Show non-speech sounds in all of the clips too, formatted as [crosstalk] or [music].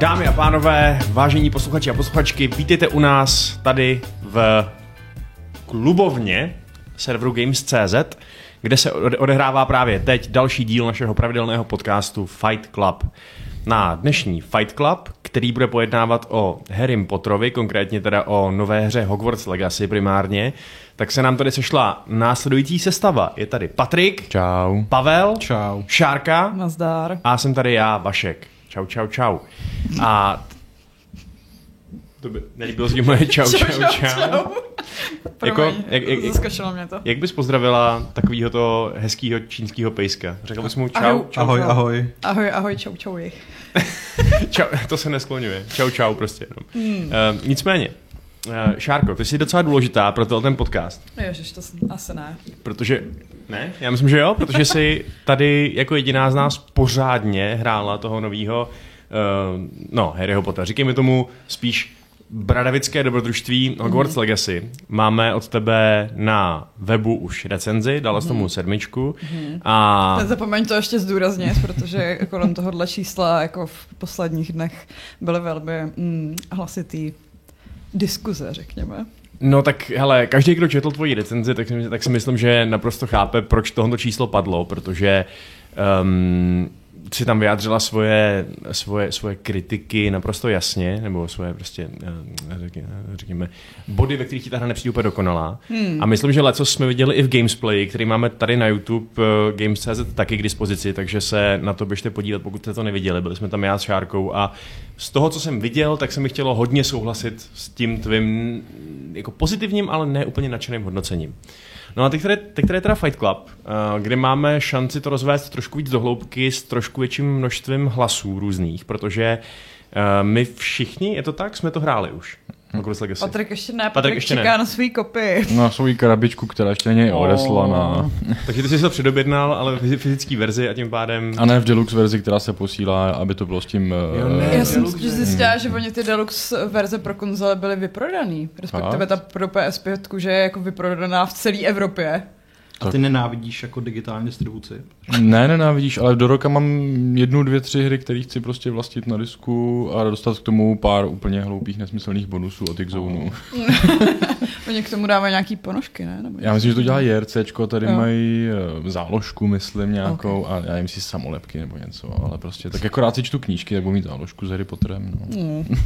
Dámy a pánové, vážení posluchači a posluchačky, vítejte u nás tady v klubovně serveru Games.cz, kde se odehrává právě teď další díl našeho pravidelného podcastu Fight Club. Na dnešní Fight Club, který bude pojednávat o Harrym Potterovi, konkrétně teda o nové hře Hogwarts Legacy primárně, tak se nám tady sešla následující sestava. Je tady Patrik. Čau. Pavel. Čau. Šárka. Nazdár. A jsem tady já, Vašek. Čau, čau, čau. A to by nelíbilo [laughs] se moje čau, čau, čau. čau. jako, jak, jak, jak, mě to. Jak bys pozdravila takového to hezkého čínského pejska? Řekl bys mu čau, ahoj, čau, ahoj, čau. ahoj. Ahoj, ahoj, čau, čau. [laughs] čau to se neskloňuje. Čau, čau prostě. No. Hmm. Uh, nicméně, Uh, Šárko, ty jsi docela důležitá pro ten podcast. Ježiš, to asi ne. Protože, ne? Já myslím, že jo, protože jsi tady jako jediná z nás pořádně hrála toho nového, uh, no, Harryho Pottera. Říkej mi tomu spíš Bradavické dobrodružství Hogwarts mm. Legacy. Máme od tebe na webu už recenzi, dala mm. tomu sedmičku. Mm. A... Nezapomeň to ještě zdůraznit, protože kolem tohohle čísla jako v posledních dnech byly velmi mm, hlasitý diskuze, řekněme. No tak hele, každý, kdo četl tvoji recenzi, tak, tak si myslím, že naprosto chápe, proč tohoto číslo padlo, protože um, si tam vyjádřila svoje, svoje, svoje kritiky naprosto jasně, nebo svoje prostě, eh, řekněme, body, ve kterých ti ta hra nepřijde úplně dokonalá. Hmm. A myslím, že leco jsme viděli i v Gamesplay, který máme tady na YouTube uh, Games.cz taky k dispozici, takže se na to běžte podívat, pokud jste to neviděli. Byli jsme tam já s Šárkou a z toho, co jsem viděl, tak se mi chtělo hodně souhlasit s tím tvým jako pozitivním, ale ne úplně nadšeným hodnocením. No a teď tady, teď tady je teda Fight Club, uh, kde máme šanci to rozvést trošku víc do hloubky s trošku větším množstvím hlasů různých, protože uh, my všichni, je to tak, jsme to hráli už. Hogwarts Legacy. Patrik ještě ne, Patrik, Patrik ještě čeká ne. na svý kopy. [laughs] Na svou krabičku, která ještě není oh. odeslaná. [laughs] Takže ty jsi to předobjednal, ale v fyzické verzi a tím pádem... A ne v deluxe verzi, která se posílá, aby to bylo s tím... Jo, ne, Já jsem zjistila, že oni ty deluxe verze pro konzole byly vyprodaný. Respektive ta pro PS5, že je jako vyprodaná v celé Evropě. A ty nenávidíš jako digitální distribuci? Ne, nenávidíš, ale do roka mám jednu, dvě, tři hry, které chci prostě vlastnit na disku a dostat k tomu pár úplně hloupých, nesmyslných bonusů od X-Zone. [laughs] Oni k tomu dávají nějaký ponožky, ne? Nebo já myslím, že to dělá JRCčko, tady jo. mají eh, záložku, myslím, nějakou, okay. a já jim si samolepky nebo něco, ale prostě tak jako rád si čtu knížky, tak budu mít záložku s Harry Potterem. No. Mm.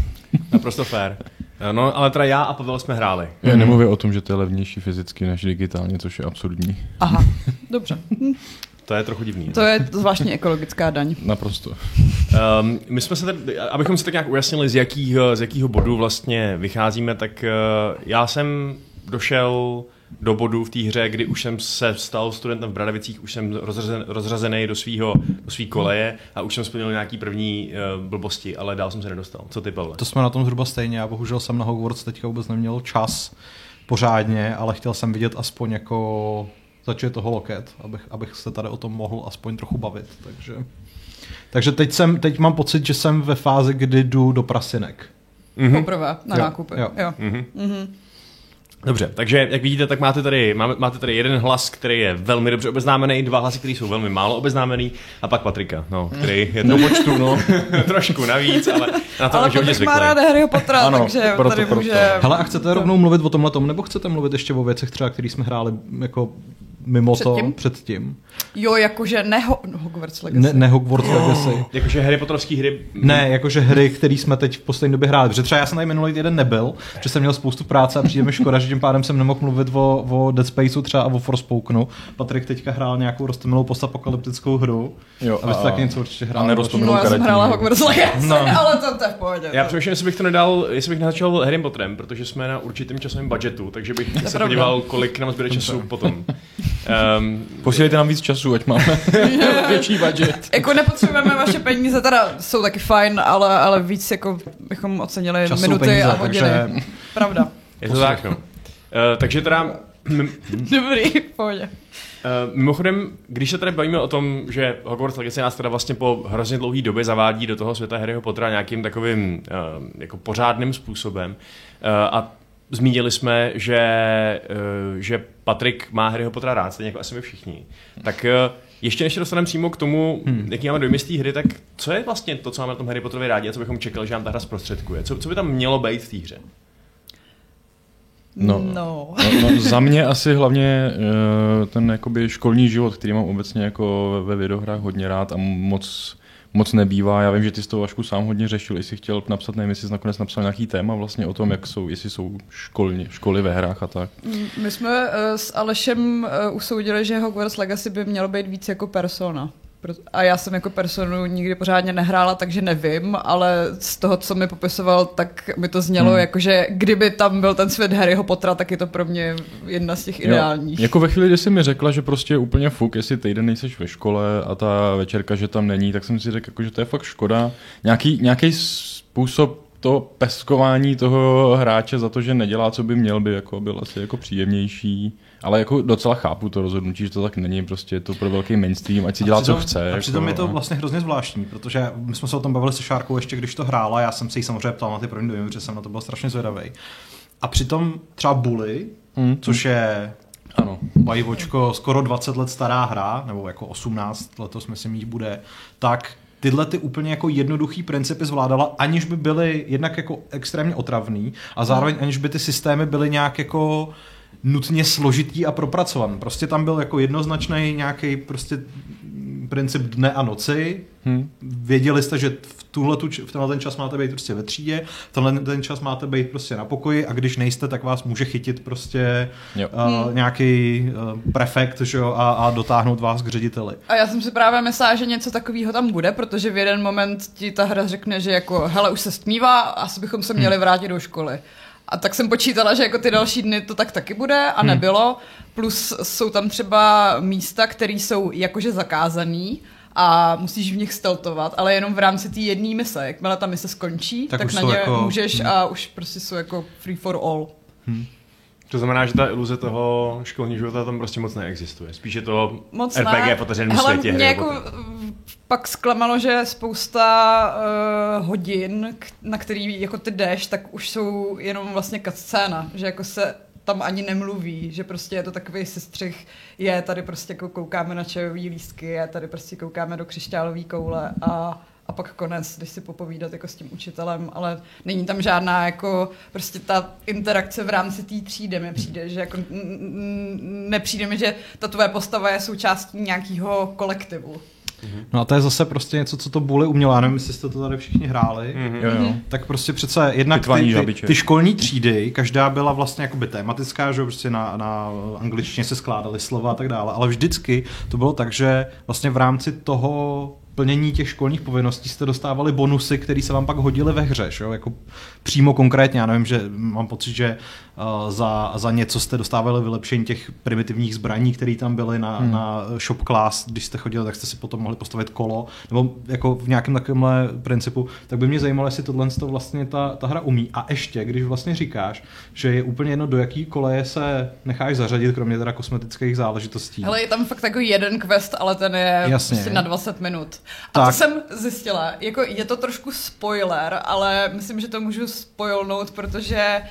Naprosto fair. No, ale teda já a Pavel jsme hráli. Já nemluvím o tom, že to je levnější fyzicky než digitálně, což je absurdní. Aha, [laughs] dobře. To je trochu divný. To je zvláštní ekologická daň. Naprosto. Um, my jsme se tady, abychom se tak nějak ujasnili, z jakého, z jakého bodu vlastně vycházíme, tak uh, já jsem došel do bodu v té hře, kdy už jsem se stal studentem v Bradavicích, už jsem rozřazen, rozřazený do svého do svý koleje a už jsem splnil nějaký první uh, blbosti, ale dál jsem se nedostal. Co ty, Pavle? To jsme na tom zhruba stejně. Já bohužel jsem na Hogwarts teďka vůbec neměl čas pořádně, ale chtěl jsem vidět aspoň jako začuje toho loket, abych, abych se tady o tom mohl aspoň trochu bavit. Takže, takže teď, jsem, teď mám pocit, že jsem ve fázi, kdy jdu do prasinek. Mm-hmm. Poprvé na jo. nákupy. Jo. Jo. Mm-hmm. Mm-hmm. Dobře, takže jak vidíte, tak máte tady, máte tady jeden hlas, který je velmi dobře obeznámený, dva hlasy, které jsou velmi málo obeznámený, a pak Patrika, no, který je [laughs] to počtu, no, [laughs] trošku navíc, ale na to ale už hodně zvyklý. má ráda Harryho Pottera, ano, takže proto, tady proto. může... Hele, a chcete rovnou mluvit o tomhle tom, nebo chcete mluvit ještě o věcech třeba, které jsme hráli jako mimo předtím? to předtím. Jo, jakože ne ho, Hogwarts Legacy. Ne, ne Hogwarts oh. Legacy. Jakože Harry Potterovský hry. Ne, jakože hry, které jsme teď v poslední době hráli. Protože třeba já jsem tady minulý týden nebyl, že jsem měl spoustu práce a přijde mi škoda, že tím pádem jsem nemohl mluvit o, o Dead Spaceu třeba a o Forspokenu. Patrik teďka hrál nějakou roztomilou postapokalyptickou hru. Jo, a vy jste taky něco určitě hrál. A no, já jsem hrála Hogwarts Legacy, no. ale to, to je v pohodě. Já přemýšlím, jestli bych to nedal, jestli bych nezačal Harry Potterem, protože jsme na určitém časovém budgetu, takže bych se podíval, kolik nám zbyde času potom. [laughs] Um, Posílejte nám víc času, ať máme [laughs] větší budget. jako nepotřebujeme vaše peníze, teda jsou taky fajn, ale, ale víc jako bychom ocenili Čas minuty peníze, a hodiny. Takže... Pravda. Je to tak, no. Uh, takže teda... Dobrý, pohodě. Uh, mimochodem, když se tady bavíme o tom, že Hogwarts Legacy nás teda vlastně po hrozně dlouhé době zavádí do toho světa Harryho Pottera nějakým takovým uh, jako pořádným způsobem uh, a zmínili jsme, že, uh, že Patrik má Harryho Pottera rád, stejně jako asi my všichni. Tak uh, Ještě než se dostaneme přímo k tomu, hmm. jaký máme dojmy z té hry, tak co je vlastně to, co máme na tom Harry Potterovi rádi a co bychom čekali, že nám ta hra zprostředkuje? Co, co by tam mělo být v té hře? No, no. no, no za mě asi hlavně uh, ten jakoby školní život, který mám obecně jako ve videohrách hodně rád a moc moc nebývá. Já vím, že ty s toho Vašku sám hodně řešil, jestli chtěl napsat, nevím, jestli jsi nakonec napsal nějaký téma vlastně o tom, jak jsou, jestli jsou školní, školy ve hrách a tak. My jsme uh, s Alešem uh, usoudili, že Hogwarts Legacy by mělo být víc jako persona. A já jsem jako personu nikdy pořádně nehrála, takže nevím, ale z toho, co mi popisoval, tak mi to znělo hmm. jako, že kdyby tam byl ten svět Harryho Pottera, tak je to pro mě jedna z těch jo. ideálních. Jako ve chvíli, kdy jsi mi řekla, že prostě je úplně fuk, jestli týden nejseš ve škole a ta večerka, že tam není, tak jsem si řekl, jako, že to je fakt škoda. Nějaký, nějaký způsob to peskování toho hráče za to, že nedělá, co by měl, by jako byl asi jako příjemnější. Ale jako docela chápu to rozhodnutí, že to tak není, prostě je to pro velký mainstream, ať si dělá, přitom, co chce. A jako, přitom je to vlastně hrozně zvláštní, protože my jsme se o tom bavili se Šárkou ještě, když to hrála, já jsem se jí samozřejmě ptal na ty první dojmy, protože jsem na to byl strašně zvědavý. A přitom třeba Bully, mm, což je ano, Bajvočko, skoro 20 let stará hra, nebo jako 18 letos myslím jí bude, tak tyhle ty úplně jako jednoduchý principy zvládala, aniž by byly jednak jako extrémně otravný a zároveň aniž by ty systémy byly nějak jako nutně složitý a propracovaný. Prostě tam byl jako jednoznačný nějaký prostě princip dne a noci. Hmm. Věděli jste, že v, tuhle tu, v tenhle ten čas máte být prostě ve třídě, v tenhle ten čas máte být prostě na pokoji a když nejste, tak vás může chytit prostě uh, hmm. nějaký uh, prefekt že jo, a, a dotáhnout vás k řediteli. A já jsem si právě myslela, že něco takového tam bude, protože v jeden moment ti ta hra řekne, že jako hele, už se stmívá, asi bychom se měli hmm. vrátit do školy. A tak jsem počítala, že jako ty další dny to tak taky bude a hmm. nebylo. Plus jsou tam třeba místa, které jsou jakože zakázaný a musíš v nich steltovat, ale jenom v rámci té jedné mise. Jakmile ta mise skončí, tak, tak na ně jako... můžeš hmm. a už prostě jsou jako free for all. Hmm. To znamená, že ta iluze toho školního života tam prostě moc neexistuje. Spíš je to moc RPG ne. v otevřeném světě. Mě jako pak zklamalo, že spousta uh, hodin, na který jako ty jdeš, tak už jsou jenom vlastně scéna, že jako se tam ani nemluví, že prostě je to takový sestřih, je tady prostě jako koukáme na čajový lístky, je tady prostě koukáme do křišťálové koule a a pak konec, když si popovídat jako s tím učitelem, ale není tam žádná jako prostě ta interakce v rámci té třídy mi přijde, že jako nepřijde mi, že ta tvoje postava je součástí nějakého kolektivu. No a to je zase prostě něco, co to Bully umělo. Já nevím, jestli jste to tady všichni hráli. Mm-hmm. Jo, jo. Tak prostě přece jednak ty, ty, ty, školní třídy, každá byla vlastně jakoby tematická, že prostě na, na angličtině se skládaly slova a tak dále, ale vždycky to bylo tak, že vlastně v rámci toho plnění těch školních povinností jste dostávali bonusy, které se vám pak hodily ve hře, že? jako přímo konkrétně, já nevím, že mám pocit, že za, za něco jste dostávali vylepšení těch primitivních zbraní, které tam byly na, hmm. na shop class, když jste chodili, tak jste si potom mohli postavit kolo, nebo jako v nějakém takovémhle principu, tak by mě zajímalo, jestli tohle to vlastně ta, ta hra umí. A ještě, když vlastně říkáš, že je úplně jedno, do jaký koleje se necháš zařadit, kromě teda kosmetických záležitostí. Ale je tam fakt takový jeden quest, ale ten je Jasně. prostě na 20 minut. A tak. to jsem zjistila. Jako je to trošku spoiler, ale myslím, že to můžu spojolnout, protože uh,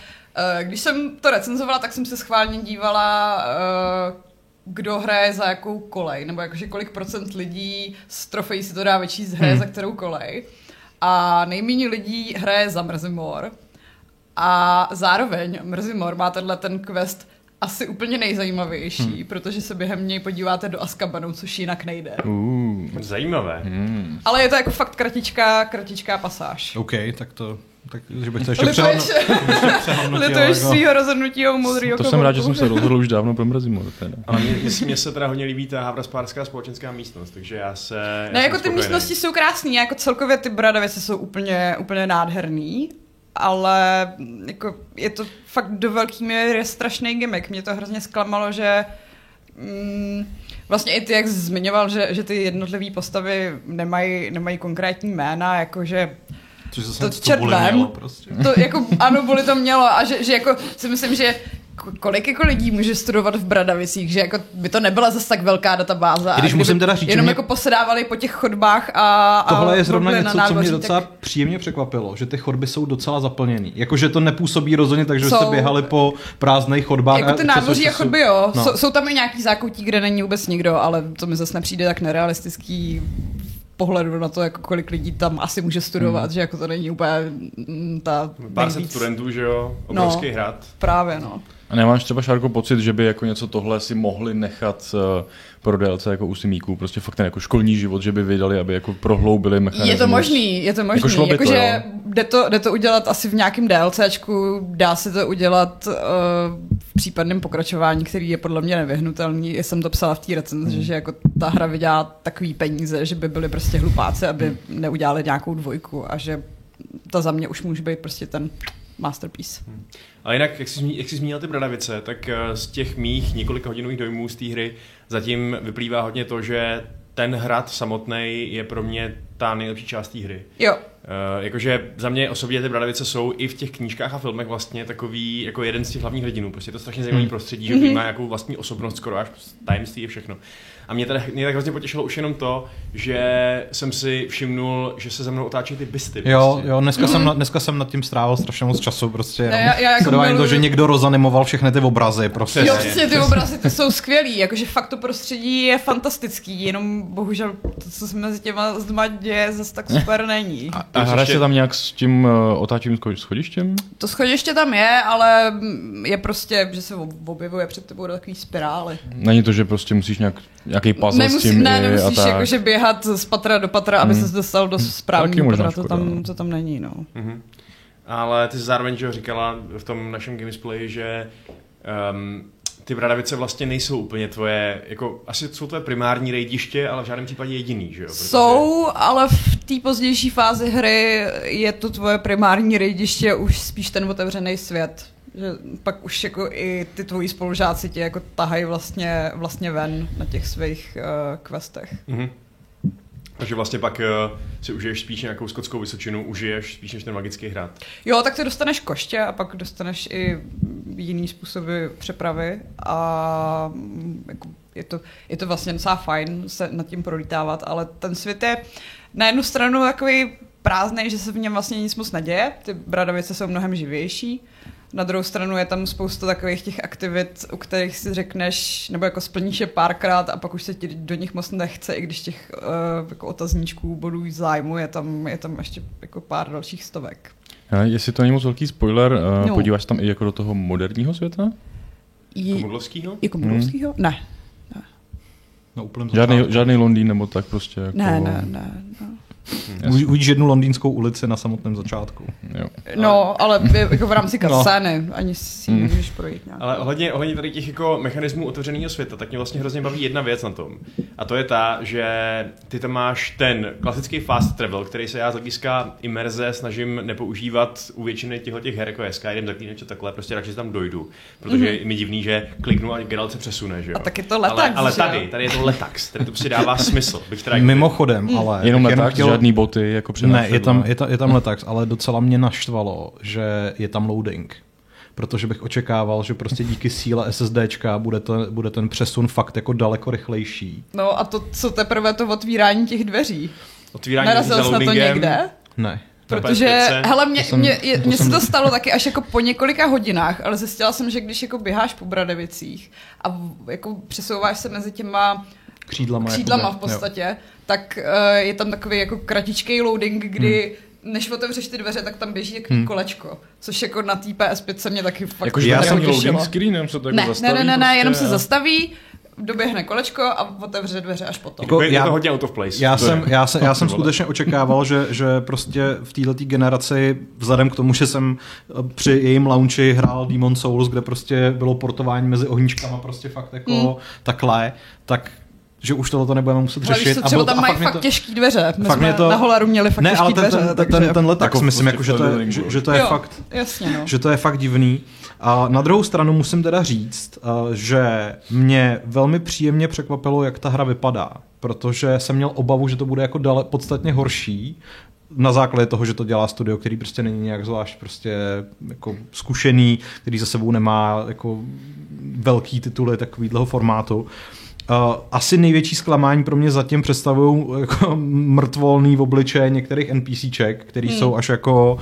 když jsem to recenzovala, tak jsem se schválně dívala, uh, kdo hraje za jakou kolej, nebo jakože kolik procent lidí z trofejí si to dá větší hraje hmm. za kterou kolej. A nejméně lidí hraje za Mrzimor. A zároveň Mrzimor má tenhle ten quest asi úplně nejzajímavější, hmm. protože se během něj podíváte do Azkabanu, což jinak nejde. Uh, zajímavé. Hmm. Ale je to jako fakt kratičká, kratičká pasáž. OK, tak to tak, že bych to ještě přehodnotil. Lituješ svýho rozhodnutí o modrýho To jsem rád, že jsem se rozhodl už dávno pro Mrazimor. Ale mně, se teda hodně líbí ta Havraspárská společenská místnost, takže já se... Ne, jako ty místnosti jsou krásné, jako celkově ty bradavice jsou úplně, úplně nádherný, ale jako je to fakt do velký míry strašný gimmick. Mě to hrozně zklamalo, že mm, vlastně i ty, jak jsi zmiňoval, že, že ty jednotlivé postavy nemají, nemají konkrétní jména, jakože Což zase to čert vem. Prostě. To jako, ano, boli to mělo a že, že jako si myslím, že kolik jako lidí může studovat v Bradavicích, že jako by to nebyla zase tak velká databáze. I když musím teda říct, jenom mě... jako posedávali po těch chodbách a, a Tohle je zrovna něco, co mě docela tak... příjemně překvapilo, že ty chodby jsou docela zaplněný. Jakože to nepůsobí rozhodně tak, že jsou... jste běhali po prázdných chodbách. Jako ty nádvoří a chodby, jo. No. Jsou, jsou tam i nějaký zákoutí, kde není vůbec nikdo, ale to mi zase nepřijde tak nerealistický pohledu na to, jako kolik lidí tam asi může studovat, hmm. že jako to není úplně mm, ta Pár set studentů, že jo? Obrovský no, hrad. Právě, no. A nemáš třeba, Šárko, pocit, že by jako něco tohle si mohli nechat uh, pro DLC jako u simíků, prostě fakt ten jako školní život, že by vydali, aby jako prohloubili mechanismus. Je to možný, je to možný. Jako, jako to, že jde to, jde to udělat asi v nějakém DLCčku, dá se to udělat uh, v případném pokračování, který je podle mě nevyhnutelný. Já jsem to psala v té recenzi, hmm. že jako ta hra vydělá takový peníze, že by byli prostě hlupáci, aby hmm. neudělali nějakou dvojku a že to za mě už může být prostě ten masterpiece. Hmm. A jinak, jak jsi, jak jsi zmínil ty bradavice, tak eh, z těch mých několika hodinových dojmů z té hry zatím vyplývá hodně to, že ten hrad samotný je pro mě ta nejlepší část té hry. Jo. Uh, jakože za mě osobně ty bradavice jsou i v těch knížkách a filmech vlastně takový jako jeden z těch hlavních hrdinů. Prostě je to strašně zajímavý hmm. prostředí, že mm-hmm. má nějakou vlastní osobnost, skoro až tajemství a všechno. A mě, tady, mě tak hrozně potěšilo už jenom to, že jsem si všimnul, že se za mnou otáčí ty bysty. Jo, prostě. jo, dneska, mm. jsem, na, dneska jsem nad tím strávil strašně moc času, prostě. Ne, já, já jako miluji... to, že někdo rozanimoval všechny ty obrazy, prostě. Jo, prostě ty obrazy ty jsou skvělý, jakože fakt to prostředí je fantastický, jenom bohužel to, co se mezi těma zdma děje, zase tak super není. A, a hraje se tam nějak s tím uh, otáčivým schodištěm? To schodiště tam je, ale je prostě, že se objevuje před tebou do takový spirály. Není to, že prostě musíš nějak nějaký puzzle Nemusí, s tím ne, nemusíš a tak. jakože běhat z patra do patra, aby mm. se dostal do správného patra, to tam, to tam není, no. Mm-hmm. Ale ty jsi zároveň že říkala v tom našem gamesplay, že um, ty bradavice vlastně nejsou úplně tvoje, jako asi jsou tvoje primární rejdiště, ale v žádném případě jediný, že jo? Protože... Jsou, ale v té pozdější fázi hry je to tvoje primární rejdiště už spíš ten otevřený svět že pak už jako i ty tvoji spolužáci tě jako tahají vlastně, vlastně ven na těch svých uh, questech. Mm-hmm. Takže vlastně pak uh, si užiješ spíš nějakou skotskou vysočinu, užiješ spíš než ten magický hrad. Jo, tak ty dostaneš koště a pak dostaneš i jiný způsoby přepravy a mm, jako je, to, je to vlastně docela fajn se nad tím prolítávat, ale ten svět je na jednu stranu takový prázdný, že se v něm vlastně nic moc neděje, ty bradavice jsou mnohem živější, na druhou stranu je tam spousta takových těch aktivit, u kterých si řekneš, nebo jako splníš je párkrát a pak už se ti do nich moc nechce, i když těch uh, jako otazníčků bodů zájmu je tam, je tam ještě jako pár dalších stovek. A jestli to není moc velký spoiler, uh, no. podíváš tam i jako do toho moderního světa? Jako modlovskýho? Jako modlovskýho? Hmm. Ne. ne. No, žádný, žádný Londýn nebo tak prostě jako... Ne, ne, ne. No. Hmm, Uvidíš jednu londýnskou ulici na samotném začátku. Jo. No, ale jako v rámci kascény, no. ani si hmm. nemůžeš projít nějak. Ale ohledně, ohledně tady těch jako mechanismů otevřeného světa, tak mě vlastně hrozně baví jedna věc na tom. A to je ta, že ty tam máš ten klasický fast travel, který se já z hlediska imerze snažím nepoužívat u většiny těchto těch her, jako je Skyrim, zaklínač a takhle, prostě radši tam dojdu. Protože mm-hmm. je mi divný, že kliknu a Geralt se přesune, že jo. A tak je to letax, Ale, ale tady, tady je to letax, tady to prostě dává smysl. Bych teda Mimochodem, mm. ale... Jenom letax, chtěl... žádný boty, jako Ne, je tam, je, tam, je tam letax, ale docela mě naštvalo, že je tam loading protože bych očekával, že prostě díky síle SSDčka bude, to, bude ten přesun fakt jako daleko rychlejší. No a to, co teprve to otvírání těch dveří? Otvírání Narazil jsi na to někde? Ne. Protože, hele, mě, jsem, mě, je, mně se to stalo taky až jako po několika hodinách, ale zjistila jsem, že když jako běháš po Bradevicích a jako přesouváš se mezi těma křídlama, křídlama v podstatě, jo. tak uh, je tam takový jako kratičký loading, kdy hmm. než otevřeš ty dveře, tak tam běží takový hmm. kolečko, což jako na té PS5 se mě taky fakt jako, já jsem loading screenem se to jako ne, zastaví. Ne, ne, ne, ne, jenom se zastaví, doběhne kolečko a otevře dveře až potom. Jako, já, je to hodně out of place. Já jsem, já jsem, já jsem skutečně očekával, že, že prostě v této generaci, vzhledem k tomu, že jsem eh, při jejím launchi hrál Demon Souls, kde prostě bylo portování mezi ohníčkama prostě fakt jako mm. takhle, tak že už tohle nebudeme muset řešit. Ale třeba tam mají fakt to, těžký dveře. My fakt jsme to, na Holaru měli fakt ne, ale ten, dveře. Ten, ten, ten, ten letak jako myslím, jako, že, to je, že, že to je jo, fakt, jasně, no. že to je fakt divný. A na druhou stranu musím teda říct, eh, že mě velmi příjemně překvapilo, jak ta hra vypadá, protože jsem měl obavu, že to bude jako dale, podstatně horší, na základě toho, že to dělá studio, který prostě není nějak zvlášť prostě jako zkušený, který za sebou nemá jako velký tituly takovýhleho formátu. Uh, asi největší zklamání pro mě zatím představují jako [laughs] mrtvolný v obličeje některých NPCček, který hmm. jsou až jako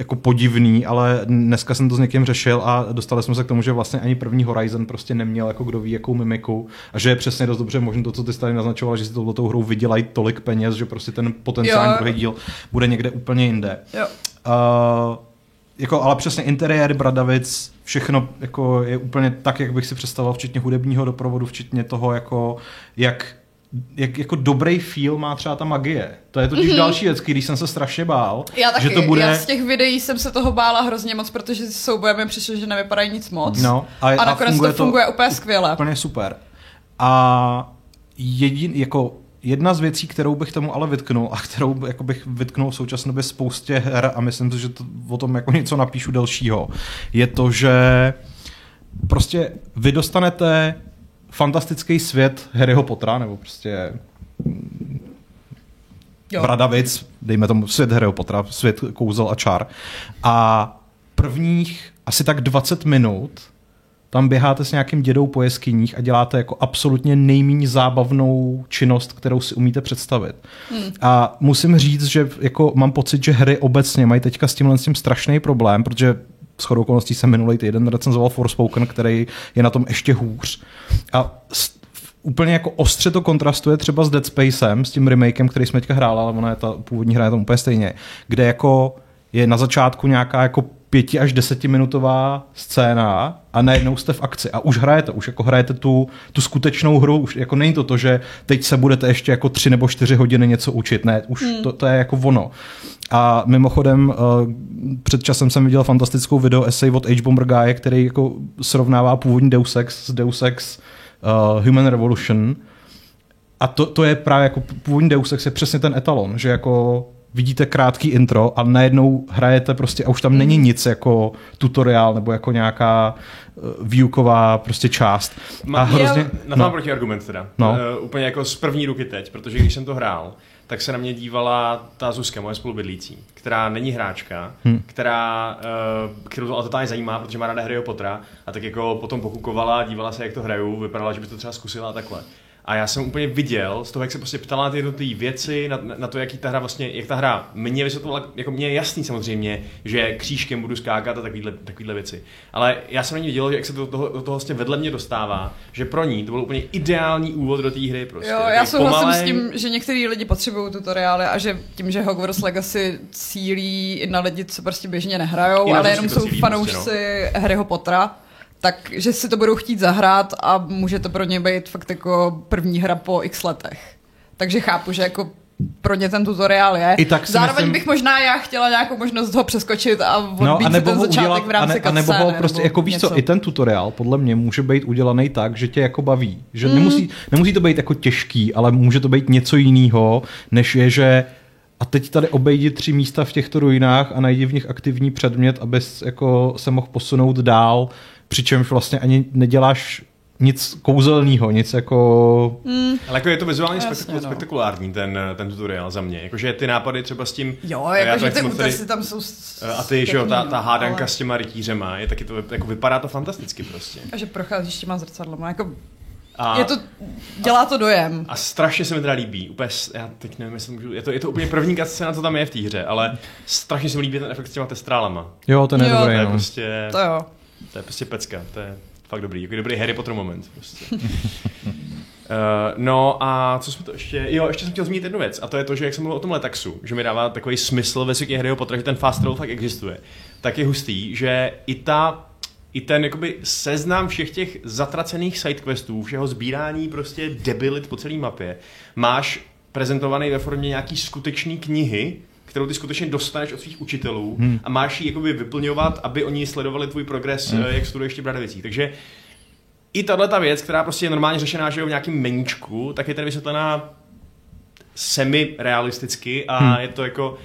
jako podivný, ale dneska jsem to s někým řešil a dostali jsme se k tomu, že vlastně ani první Horizon prostě neměl jako kdo ví jakou mimiku a že je přesně dost dobře možné to, co ty tady naznačoval, že si touto hrou vydělají tolik peněz, že prostě ten potenciální druhý díl bude někde úplně jinde. Jo. Uh, jako, ale přesně interiér Bradavic, všechno jako je úplně tak, jak bych si představoval, včetně hudebního doprovodu, včetně toho, jako, jak jak jako dobrý feel má třeba ta magie. To je totiž mm-hmm. další věc, když jsem se strašně bál. Já taky, že to bude... já z těch videí jsem se toho bála hrozně moc, protože s soubojem mi přišlo, že nevypadají nic moc. No, a, a nakonec a funguje to funguje to úplně skvěle. Úplně super. A jedin, jako jedna z věcí, kterou bych tomu ale vytknul a kterou jako bych vytknul v současné době spoustě her a myslím si, že to, o tom jako něco napíšu delšího, je to, že prostě vy dostanete fantastický svět Harryho Pottera, nebo prostě jo. Bradavic, dejme tomu svět Harryho Pottera, svět kouzel a čar. A prvních asi tak 20 minut tam běháte s nějakým dědou po jeskyních a děláte jako absolutně nejméně zábavnou činnost, kterou si umíte představit. Hmm. A musím říct, že jako mám pocit, že hry obecně mají teďka s tímhle s tím strašný problém, protože s chodou okolností jsem minulý týden recenzoval Forspoken, který je na tom ještě hůř. A úplně jako ostře to kontrastuje třeba s Dead Spacem, s tím remakem, který jsme teďka hráli, ale ona je ta původní hra je tam úplně stejně, kde jako je na začátku nějaká jako pěti až desetiminutová scéna a najednou jste v akci a už hrajete, už jako hrajete tu, tu skutečnou hru, už jako není to to, že teď se budete ještě jako tři nebo čtyři hodiny něco učit, ne, už hmm. to, to je jako ono. A mimochodem, uh, před časem jsem viděl fantastickou video essay od H. Bomber Guy, který jako srovnává původní Deus Ex s Deus Ex uh, Human Revolution. A to, to je právě jako původní Deus Ex je přesně ten etalon, že jako vidíte krátký intro a najednou hrajete prostě a už tam není nic jako tutoriál nebo jako nějaká uh, výuková prostě část. a hrozně, na to no. proti argument teda. No. Uh, úplně jako z první ruky teď, protože když jsem to hrál, tak se na mě dívala ta Zuzka, moje spolubydlící, která není hráčka, hmm. která, uh, kterou to ale totálně zajímá, protože má ráda Harryho Pottera a tak jako potom pokukovala, dívala se, jak to hrajou, vypadala, že by to třeba zkusila a takhle. A já jsem úplně viděl z toho, jak se prostě ptala na ty jednotlivé věci, na, na, to, jaký ta hra vlastně, jak ta hra mě vysvětlovala, jako mě je jasný samozřejmě, že křížkem budu skákat a takovýhle, takovýhle věci. Ale já jsem na ní viděl, jak se to, toho, do toho vlastně vedle mě dostává, že pro ní to byl úplně ideální úvod do té hry. Prostě. Jo, já souhlasím pomalej... s tím, že některý lidi potřebují tutoriály a že tím, že Hogwarts Legacy cílí i na lidi, co prostě běžně nehrajou, ale jenom jsou fanoušci prostě, no. Harryho Pottera, takže si to budou chtít zahrát a může to pro ně být fakt jako první hra po x letech. Takže chápu, že jako pro ně ten tutoriál je. I tak Zároveň myslím... bych možná já chtěla nějakou možnost ho přeskočit a odbít no, a nebo ten začátek udělat, v rámci a, ne, a nebo ho prostě, nebo jako víš něco. co, i ten tutoriál podle mě může být udělaný tak, že tě jako baví. Že mm. nemusí, nemusí to být jako těžký, ale může to být něco jiného, než je, že a teď tady obejdi tři místa v těchto ruinách a najdi v nich aktivní předmět, abys jako se mohl posunout dál přičemž vlastně ani neděláš nic kouzelného, nic jako... Mm. Ale jako je to vizuálně Jasně, no. spektakulární ten, ten tutoriál za mě. Jakože ty nápady třeba s tím... Jo, jakože ty útesy tam jsou... A ty, že jo, ta, ta hádanka ale... s těma rytířema, je taky to, jako vypadá to fantasticky prostě. A že procházíš těma zrcadlama, jako a, je to, dělá to dojem. A strašně se mi teda líbí. Úplně, já teď nevím, jestli můžu, je to, je to úplně první scéna, co tam je v té hře, ale strašně se mi líbí ten efekt s těma testrálama. Jo, ten je jo, dobrý. To je no. prostě... To jo. To je prostě pecka, to je fakt dobrý, jako dobrý Harry Potter moment. Prostě. uh, [laughs] no a co jsme to ještě, jo, ještě jsem chtěl zmínit jednu věc a to je to, že jak jsem mluvil o tom letaxu, že mi dává takový smysl ve světě Harryho Pottera, že ten fast travel fakt existuje, tak je hustý, že i ta i ten jakoby seznam všech těch zatracených sidequestů, všeho sbírání prostě debilit po celé mapě, máš prezentovaný ve formě nějaký skutečný knihy, kterou ty skutečně dostaneš od svých učitelů hmm. a máš ji jakoby vyplňovat, aby oni sledovali tvůj progres, hmm. Eh, jak studuješ ty věcí. Takže i tahle ta věc, která prostě je normálně řešená že v nějakém meníčku, tak je tady vysvětlená semi-realisticky a hmm. je to jako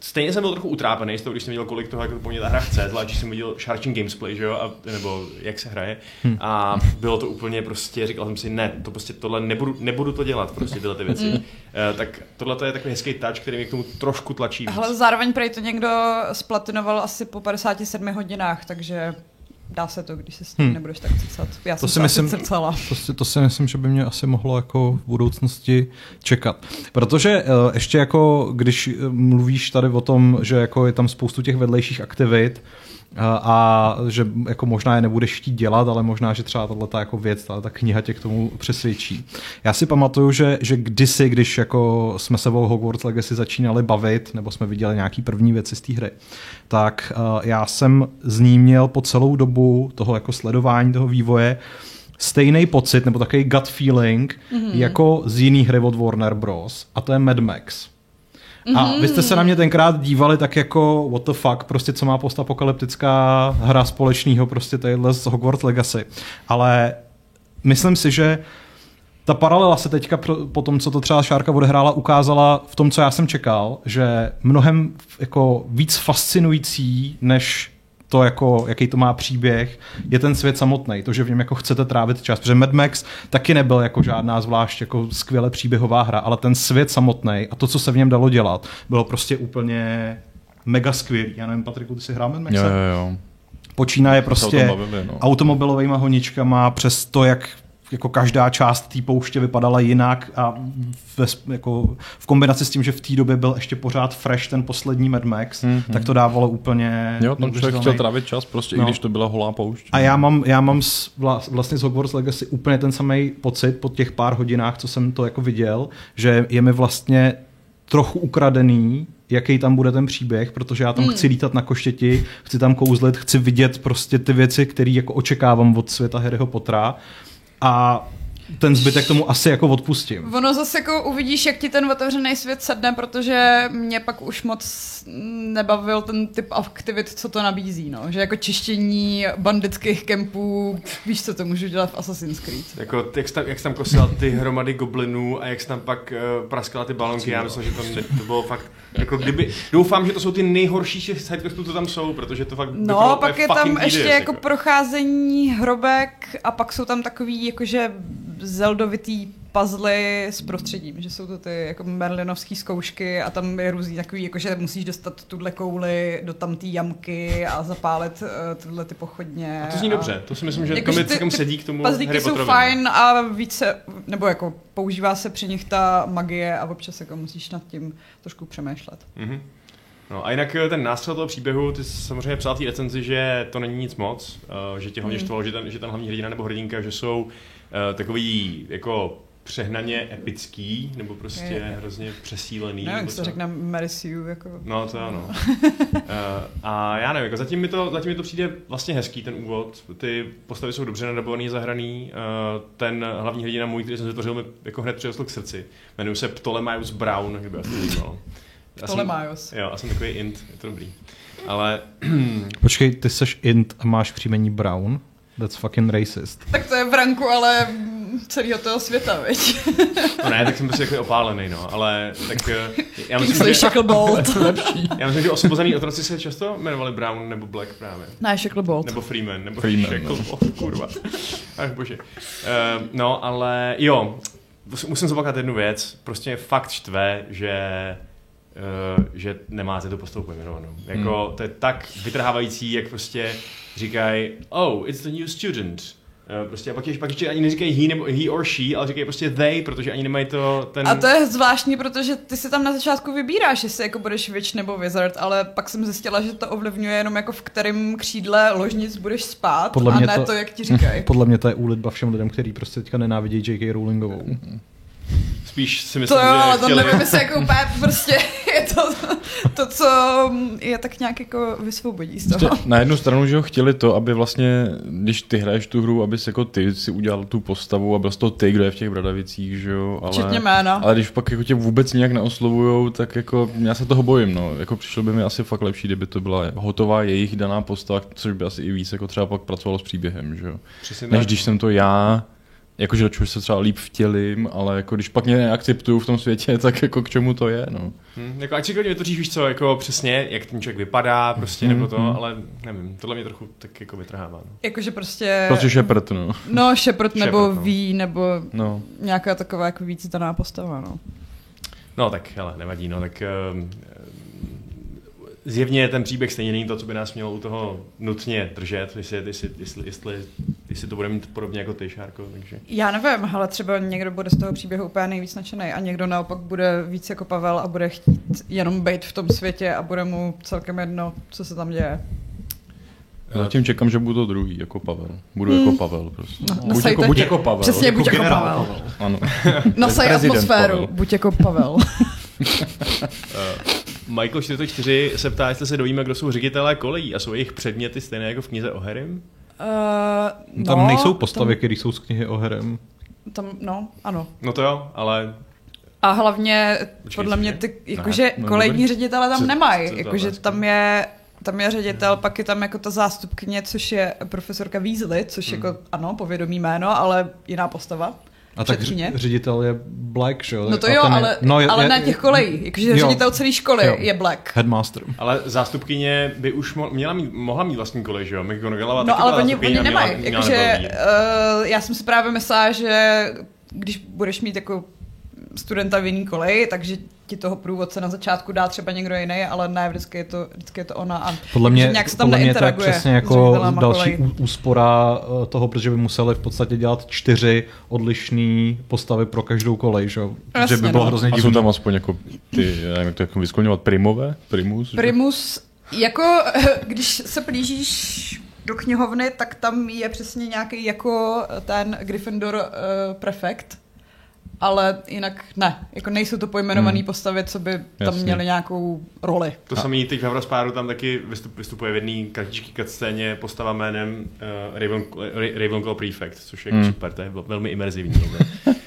stejně jsem byl trochu utrápený z toho, když jsem viděl, kolik toho jako po mě ta hra chce, zvlášť když jsem viděl Sharking Gamesplay, že jo, a, nebo jak se hraje. Hmm. A bylo to úplně prostě, říkal jsem si, ne, to prostě tohle nebudu, nebudu to dělat, prostě tyhle ty věci. Hmm. Uh, tak tohle to je takový hezký touch, který mě k tomu trošku tlačí. Ale zároveň prej to někdo splatinoval asi po 57 hodinách, takže dá se to, když se s tím hmm. nebudeš tak cicat. Já to jsem si myslím, to, si, to si myslím, že by mě asi mohlo jako v budoucnosti čekat. Protože uh, ještě jako, když eh, mluvíš tady o tom, že jako je tam spoustu těch vedlejších aktivit, a že jako možná je nebudeš chtít dělat, ale možná, že třeba tahle jako věc, ta, kniha tě k tomu přesvědčí. Já si pamatuju, že, že kdysi, když jako jsme se o Hogwarts Legacy začínali bavit, nebo jsme viděli nějaký první věci z té hry, tak uh, já jsem z ní měl po celou dobu toho jako sledování toho vývoje stejný pocit, nebo takový gut feeling, mm-hmm. jako z jiný hry od Warner Bros. A to je Mad Max. Mm-hmm. A vy jste se na mě tenkrát dívali tak jako what the fuck, prostě co má postapokalyptická hra společného prostě tadyhle z Hogwarts Legacy. Ale myslím si, že ta paralela se teďka po tom, co to třeba Šárka odehrála, ukázala v tom, co já jsem čekal, že mnohem jako víc fascinující, než to, jako, jaký to má příběh, je ten svět samotný, to, že v něm jako chcete trávit čas. Protože Mad Max taky nebyl jako žádná zvlášť jako skvěle příběhová hra, ale ten svět samotný a to, co se v něm dalo dělat, bylo prostě úplně mega skvělý. Já nevím, Patriku, ty si hrál Mad Max? Jo, jo, jo. Počínaje prostě no. automobilovými honičkama přes to, jak jako každá část té pouště vypadala jinak a ve, jako v kombinaci s tím, že v té době byl ještě pořád fresh ten poslední Mad Max, mm-hmm. tak to dávalo úplně... Jo, tam člověk chtěl trávit čas, prostě no. i když to byla holá poušť. A já mám, já mám s, vlastně z Hogwarts Legacy úplně ten samý pocit po těch pár hodinách, co jsem to jako viděl, že je mi vlastně trochu ukradený, jaký tam bude ten příběh, protože já tam hmm. chci lítat na koštěti, chci tam kouzlet, chci vidět prostě ty věci, které jako očekávám od světa Harryho Pottera a ten zbytek tomu asi jako odpustím. Ono zase jako uvidíš, jak ti ten otevřený svět sedne, protože mě pak už moc nebavil ten typ aktivit, co to nabízí, no. Že jako čištění banditských kempů, víš, co to můžu dělat v Assassin's Creed. Jako, jak jsi tam, jak jsi tam kosila ty hromady goblinů a jak jsi tam pak uh, praskala ty balonky, já myslím, že to, to bylo fakt, jako kdyby, doufám, že to jsou ty nejhorší sidequestů, co tam jsou, protože to fakt No, pak je tam ještě jako, jako procházení hrobek a pak jsou tam takový, jakože zeldovitý puzzle s prostředím, že jsou to ty jako merlinovské zkoušky a tam je různý takový, jako že musíš dostat tuhle kouli do tam té jamky a zapálit uh, tyhle ty pochodně. A to zní a... dobře, to si myslím, že jako, to celkem sedí k tomu Puzzlíky jsou fajn a více, nebo jako používá se při nich ta magie a občas jako musíš nad tím trošku přemýšlet. Mm-hmm. No a jinak eh, ten nástřel toho příběhu, ty jsi samozřejmě psal té recenzi, že to není nic moc, uh, že tě hlavně mm. štvalo, že ten, že ten hlavní hrdina nebo hrdinka, že jsou takový jako přehnaně epický, nebo prostě je. hrozně přesílený. Nevím, co řekne Mary Sue, jako... No, to ano. uh, [laughs] a já nevím, jako zatím mi, to, zatím mi to přijde vlastně hezký, ten úvod. Ty postavy jsou dobře nadabovaný, zahraný. Uh, ten hlavní hrdina můj, který jsem vytvořil, mi jako hned přirostl k srdci. Jmenuji se Ptolemaios Brown, kdyby asi [laughs] zajímal. Ptolemaios. Jo, a jsem takový int, je to dobrý. Ale... [clears throat] Počkej, ty jsi int a máš příjmení Brown? That's fucking racist. Tak to je v ranku, ale celého toho světa, veď? no ne, tak jsem prostě takový opálený, no, ale tak eh, já myslím, že... Shacklebolt. lepší. Já myslím, že osvobozený otroci se často jmenovali Brown nebo Black právě. Ne, Shacklebolt. Nebo Freeman, nebo Freeman, Shacklebolt, no. kurva. Ach bože. Uh, no, ale jo, musím zopakovat jednu věc. Prostě fakt štve, že že nemáte tu postavu pojmenovanou. Jako, hmm. to je tak vytrhávající, jak prostě říkají, oh, it's the new student. Uh, prostě a pak, ještě, pak ještě ani neříkají he, nebo he or she, ale říkají prostě they, protože ani nemají to ten... A to je zvláštní, protože ty si tam na začátku vybíráš, jestli jako budeš witch nebo wizard, ale pak jsem zjistila, že to ovlivňuje jenom jako v kterém křídle ložnic budeš spát podle a ne to, to, jak ti říkají. [laughs] Podle mě to je úlitba všem lidem, kteří prostě teďka nenávidí J.K. Rowlingovou. Spíš si myslím, to jo, že to chtěli... nevím, jestli jako úplně prostě je to, to, co je tak nějak jako vysvobodí z toho. Na jednu stranu, že ho chtěli to, aby vlastně, když ty hraješ tu hru, aby jako ty si udělal tu postavu a byl to ty, kdo je v těch bradavicích, že jo. Ale, Včetně jména. Ale když pak jako tě vůbec nějak neoslovujou, tak jako já se toho bojím, no. Jako přišlo by mi asi fakt lepší, kdyby to byla hotová jejich daná postava, což by asi i víc jako třeba pak pracovalo s příběhem, že jo. Než když jsem to já, jakože do čeho se třeba líp vtělím, ale jako když pak mě neakceptuju v tom světě, [laughs] tak jako k čemu to je, no. Hmm, jako ať si klidně vytvoříš, víš co, jako přesně, jak ten člověk vypadá, prostě, hmm, nebo to, hmm. ale nevím, tohle mě trochu tak jako vytrhává. No. Jakože prostě... Prostě šeprt, no. No, šeprt, nebo no. ví, nebo no. nějaká taková jako víc daná postava, no. No tak, hele, nevadí, no, tak uh, zjevně ten příběh stejně není to, co by nás mělo u toho nutně držet, jestli, jestli, jestli, jestli, jestli to bude mít podobně jako ty, Šárko. Takže. Já nevím, ale třeba někdo bude z toho příběhu úplně nejvíc nadšený a někdo naopak bude víc jako Pavel a bude chtít jenom být v tom světě a bude mu celkem jedno, co se tam děje. Já zatím čekám, že budu to druhý, jako Pavel. Budu hmm. jako Pavel prostě. No, buď, jako, buď jako Pavel. Přesně, jako buď jako Pavel. Pavel. Ano. [laughs] [laughs] Nasaj atmosféru, Pavel. buď jako Pavel. [laughs] Michael 44 se ptá, jestli se dovíme, kdo jsou ředitelé kolejí a jsou jejich předměty stejné jako v knize o Harrym? Uh, no, tam nejsou postavy, tam... které jsou z knihy o Harrym. Tam, no, ano. No to jo, ale a hlavně, Počkej, podle mě, ty, jakože no, kolejní ředitele tam nemají. Jakože tam je tam je ředitel, pak je tam jako ta zástupkyně, což je profesorka Weasley, což hmm. jako, ano, povědomí jméno, ale jiná postava. A tak ředitel je Black, že jo? No to jo, ale, je, no, je, ale je, na těch kolejích. Jakože jo, ředitel celé školy jo, je Black. Headmaster. Ale zástupkyně by už mo- měla mít, mohla mít vlastní kolej, že jo? McGonagallová no ale oni, oni nemají. Jakože uh, já jsem si právě myslela, že když budeš mít jako studenta v jiný koleji, takže ti toho průvodce na začátku dá třeba někdo jiný, ale ne, vždycky je to, vždycky je to ona. A podle mě, nějak se tam podle mě to je přesně jako další kolej. úspora eh, toho, protože by museli v podstatě dělat čtyři odlišné postavy pro každou kolej, že, Jasně, by bylo no. hrozně divný. A jsou tam aspoň jako ty, nevím, jak to jako vyskloňovat, primové? Primus? Že? Primus, jako [laughs] když se blížíš do knihovny, tak tam je přesně nějaký jako ten Gryffindor uh, prefekt, ale jinak ne. Jako nejsou to pojmenované hmm. postavy, co by tam Jasně. měly nějakou roli. To samý teď v Havrospáru tam taky vystup, vystupuje v jedné kratičké cutscéně postava jménem uh, Raven, Ravenclaw Prefect, což je hmm. super, to je velmi imerzivní. [laughs]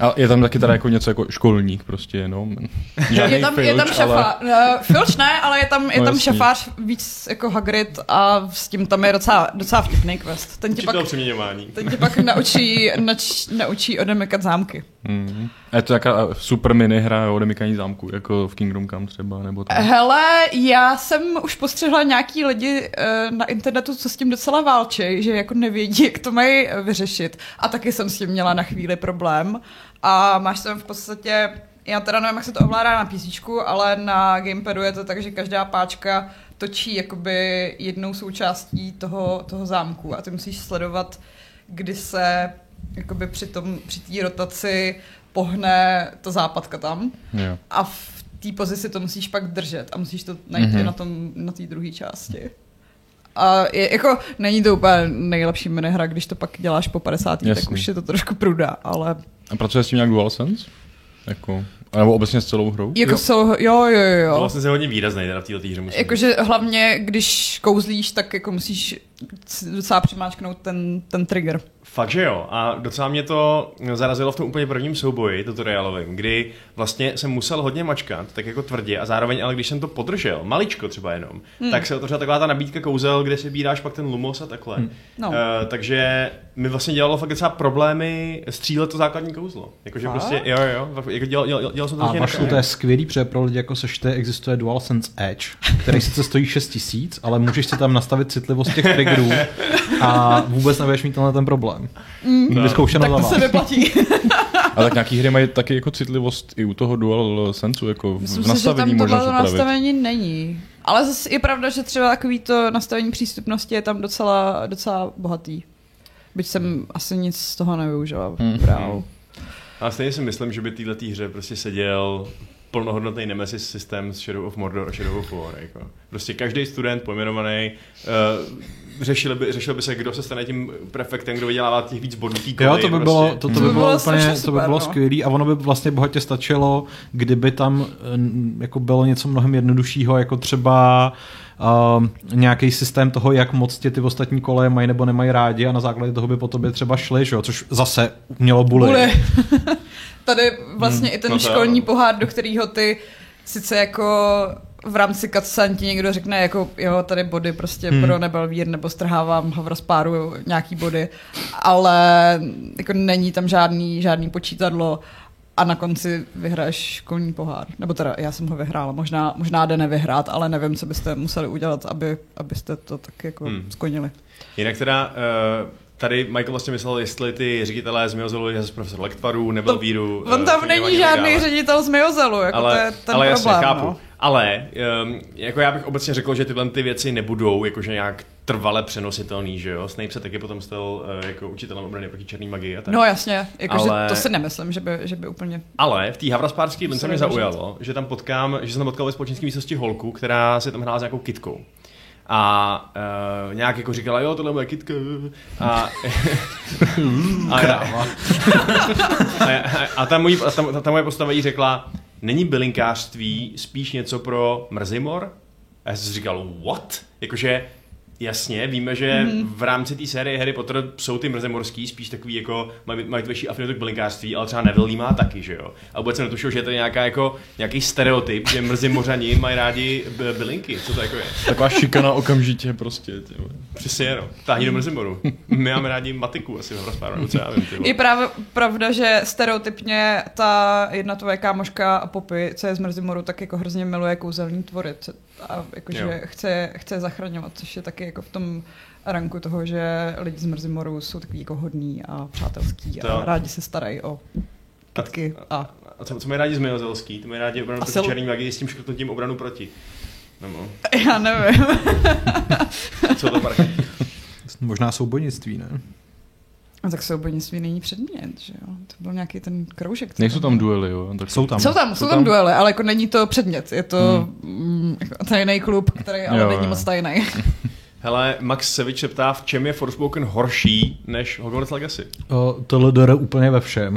A je tam taky teda jako něco jako školník prostě jenom. [laughs] je tam, filč, je tam šafář. Ale... Filč ne, ale je tam, je no, tam šafář víc jako Hagrid a s tím tam je docela, docela vtipný quest. Ten tě, pak, ten tě pak naučí, [laughs] nač, naučí odemykat zámky. Mm. A je to jaká super mini hra o odemykání zámku, jako v Kingdom Come třeba, nebo tam. Hele, já jsem už postřehla nějaký lidi uh, na internetu, co s tím docela válčí, že jako nevědí, jak to mají vyřešit. A taky jsem s tím měla na chvíli problém. A máš tam v podstatě já teda nevím, jak se to ovládá na PC, ale na gamepadu je to tak, že každá páčka točí jakoby jednou součástí toho, toho zámku a ty musíš sledovat, kdy se jakoby při tom, při té rotaci pohne ta západka tam yeah. a v té pozici to musíš pak držet a musíš to najít mm-hmm. na tom, na té druhé části. A je, jako, není to úplně nejlepší minihra, když to pak děláš po 50. Jasný. tak už je to trošku pruda, ale... A pracuje s tím nějak DualSense? Jako, nebo obecně s celou hrou? Jako jo. Celou, jo, jo, jo. Vlastně se hodně výrazný teda v této hře. Jakože hlavně, když kouzlíš, tak jako musíš docela přimáčknout ten, ten trigger. Fakt, že jo. A docela mě to zarazilo v tom úplně prvním souboji tutorialovém, kdy vlastně jsem musel hodně mačkat, tak jako tvrdě, a zároveň, ale když jsem to podržel, maličko třeba jenom, hmm. tak se otevřela taková ta nabídka kouzel, kde si bíráš pak ten lumos a takhle. Hmm. No. Uh, takže mi vlastně dělalo fakt docela problémy střílet to základní kouzlo. Jakože prostě, jo, jo, jako dělal, dělal, dělal jsem to A vašu, to je skvělý, protože pro lidi jako sešté existuje DualSense Edge, který sice stojí 6000, ale můžeš si tam nastavit citlivost těch [laughs] triggerů a vůbec nebudeš mít tenhle ten problém. Mm. Vyzkoušeno tak to se vyplatí. A tak nějaký hry mají taky jako citlivost i u toho dual sensu, jako Myslím v nastavení si, že tam to nastavení není. Ale zase je pravda, že třeba takový to nastavení přístupnosti je tam docela, docela bohatý. Byť jsem asi nic z toho nevyužila mm. reálu. A stejně si myslím, že by této hře prostě seděl plnohodnotný Nemesis systém z Shadow of Mordor a Shadow of War. Jako. Prostě každý student pojmenovaný uh, řešil by, řešil by se, kdo se stane tím prefektem, kdo vydělává těch víc bodů Jo, to by prostě. bylo, to, to by bylo, bylo úplně, super, to by bylo no. skvělý a ono by vlastně bohatě stačilo, kdyby tam jako bylo něco mnohem jednoduššího, jako třeba uh, nějaký systém toho, jak moc tě ty ostatní koleje mají nebo nemají rádi a na základě toho by po tobě třeba šli, že jo? což zase mělo buly. buly. [laughs] Tady vlastně hmm, i ten no školní pohár, do kterého ty sice jako v rámci cutscene ti někdo řekne, jako jo, tady body prostě hmm. pro Nebelvír, nebo strhávám Havra z páru nějaký body, ale jako není tam žádný, žádný počítadlo a na konci vyhraješ školní pohár. Nebo teda já jsem ho vyhrála, možná, možná jde nevyhrát, ale nevím, co byste museli udělat, aby, abyste to tak jako hmm. skonili. Jinak teda uh tady Michael vlastně myslel, jestli ty ředitelé z Miozelu je profesor Lektvaru, nebo Víru. On tam není žádný ředitel z Miozelu, jako ale, to je ten ale problém. Jasně, chápu. No. Ale um, jako já bych obecně řekl, že tyhle ty věci nebudou jakože nějak trvale přenositelný, že jo? Snape se taky potom stal uh, jako učitelem obrany proti černý magii a tak. No jasně, jakože ale... to si nemyslím, že by, že by úplně... Ale v té Havraspárské lince mě zaujalo, že tam potkám, že jsem tam potkal ve společenské místnosti holku, která se tam hrála s nějakou kitkou a uh, nějak jako říkala, jo, tohle je moje kitka. [laughs] A, a, a, a, a, ta, mojí, a ta, ta moje postava jí řekla, není bylinkářství spíš něco pro mrzimor? A já jsem si říkal, what? Jakože Jasně, víme, že mm-hmm. v rámci té série Harry Potter jsou ty mrzemorský spíš takový jako, mají, mají větší afinitu k bylinkářství, ale třeba Neville má taky, že jo. A vůbec jsem netušil, že je to nějaká jako, nějaký stereotyp, že mrzimořani [laughs] mají rádi bylinky, co to jako je. Taková šikana okamžitě prostě. Tyhle. Přesně, no. Táhni do mrzimoru. My máme rádi matiku asi v rozpáru, co já vím. Tyhle. Je právě pravda, že stereotypně ta jedna tvoje kámoška Popy, co je z mrzimoru, tak jako hrozně miluje kouzelní tvory a jakože chce, chce zachraňovat, což je taky jako v tom ranku toho, že lidi z Mrzimoru jsou takový jako hodní a přátelský to. a rádi se starají o kytky. A, a co, co mají rádi z Milozelský? To mají rádi obranu proti černým magii s tím škrtnutím obranu proti. Nebo? [laughs] Já nevím. [laughs] co to parky? Možná soubojnictví, ne? A tak soubojnictví není předmět, že jo? To byl nějaký ten kroužek. Nejsou tam duely, jo? Tak jsou tam. Jsou tam, jsou tam duely, ale jako není to předmět. Je to hmm. jako tajný klub, který ale jo, není jo. moc tajný. [laughs] Hele, Max Sevič se ptá, v čem je Forspoken horší než Hogwarts Legacy? O, tohle jde úplně ve všem. [laughs]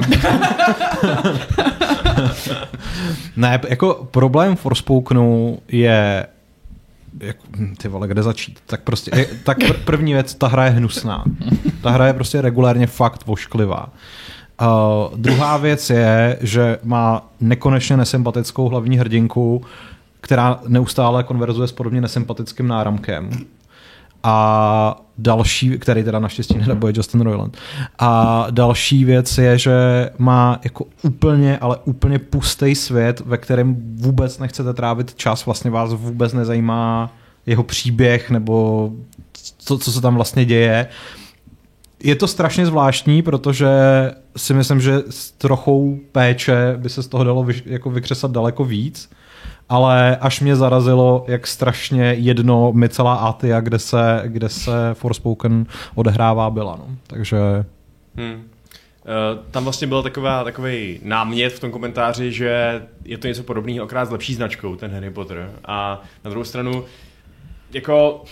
ne, jako problém Forspokenu je jak, hm, ty vole, kde začít? Tak prostě, je, tak pr- první věc, ta hra je hnusná. Ta hra je prostě regulárně fakt vošklivá. Uh, druhá věc je, že má nekonečně nesympatickou hlavní hrdinku, která neustále konverzuje s podobně nesympatickým náramkem. A další, který teda naštěstí nedabuje Justin Roiland. A další věc je, že má jako úplně, ale úplně pustý svět, ve kterém vůbec nechcete trávit čas, vlastně vás vůbec nezajímá jeho příběh nebo to, co se tam vlastně děje. Je to strašně zvláštní, protože si myslím, že s trochou péče by se z toho dalo vy, jako vykřesat daleko víc ale až mě zarazilo, jak strašně jedno mi celá Atia, kde se, kde se Forspoken odehrává, byla. No. Takže... Hmm. Uh, tam vlastně byl taková, takový námět v tom komentáři, že je to něco podobného, okrát s lepší značkou, ten Harry Potter. A na druhou stranu, jako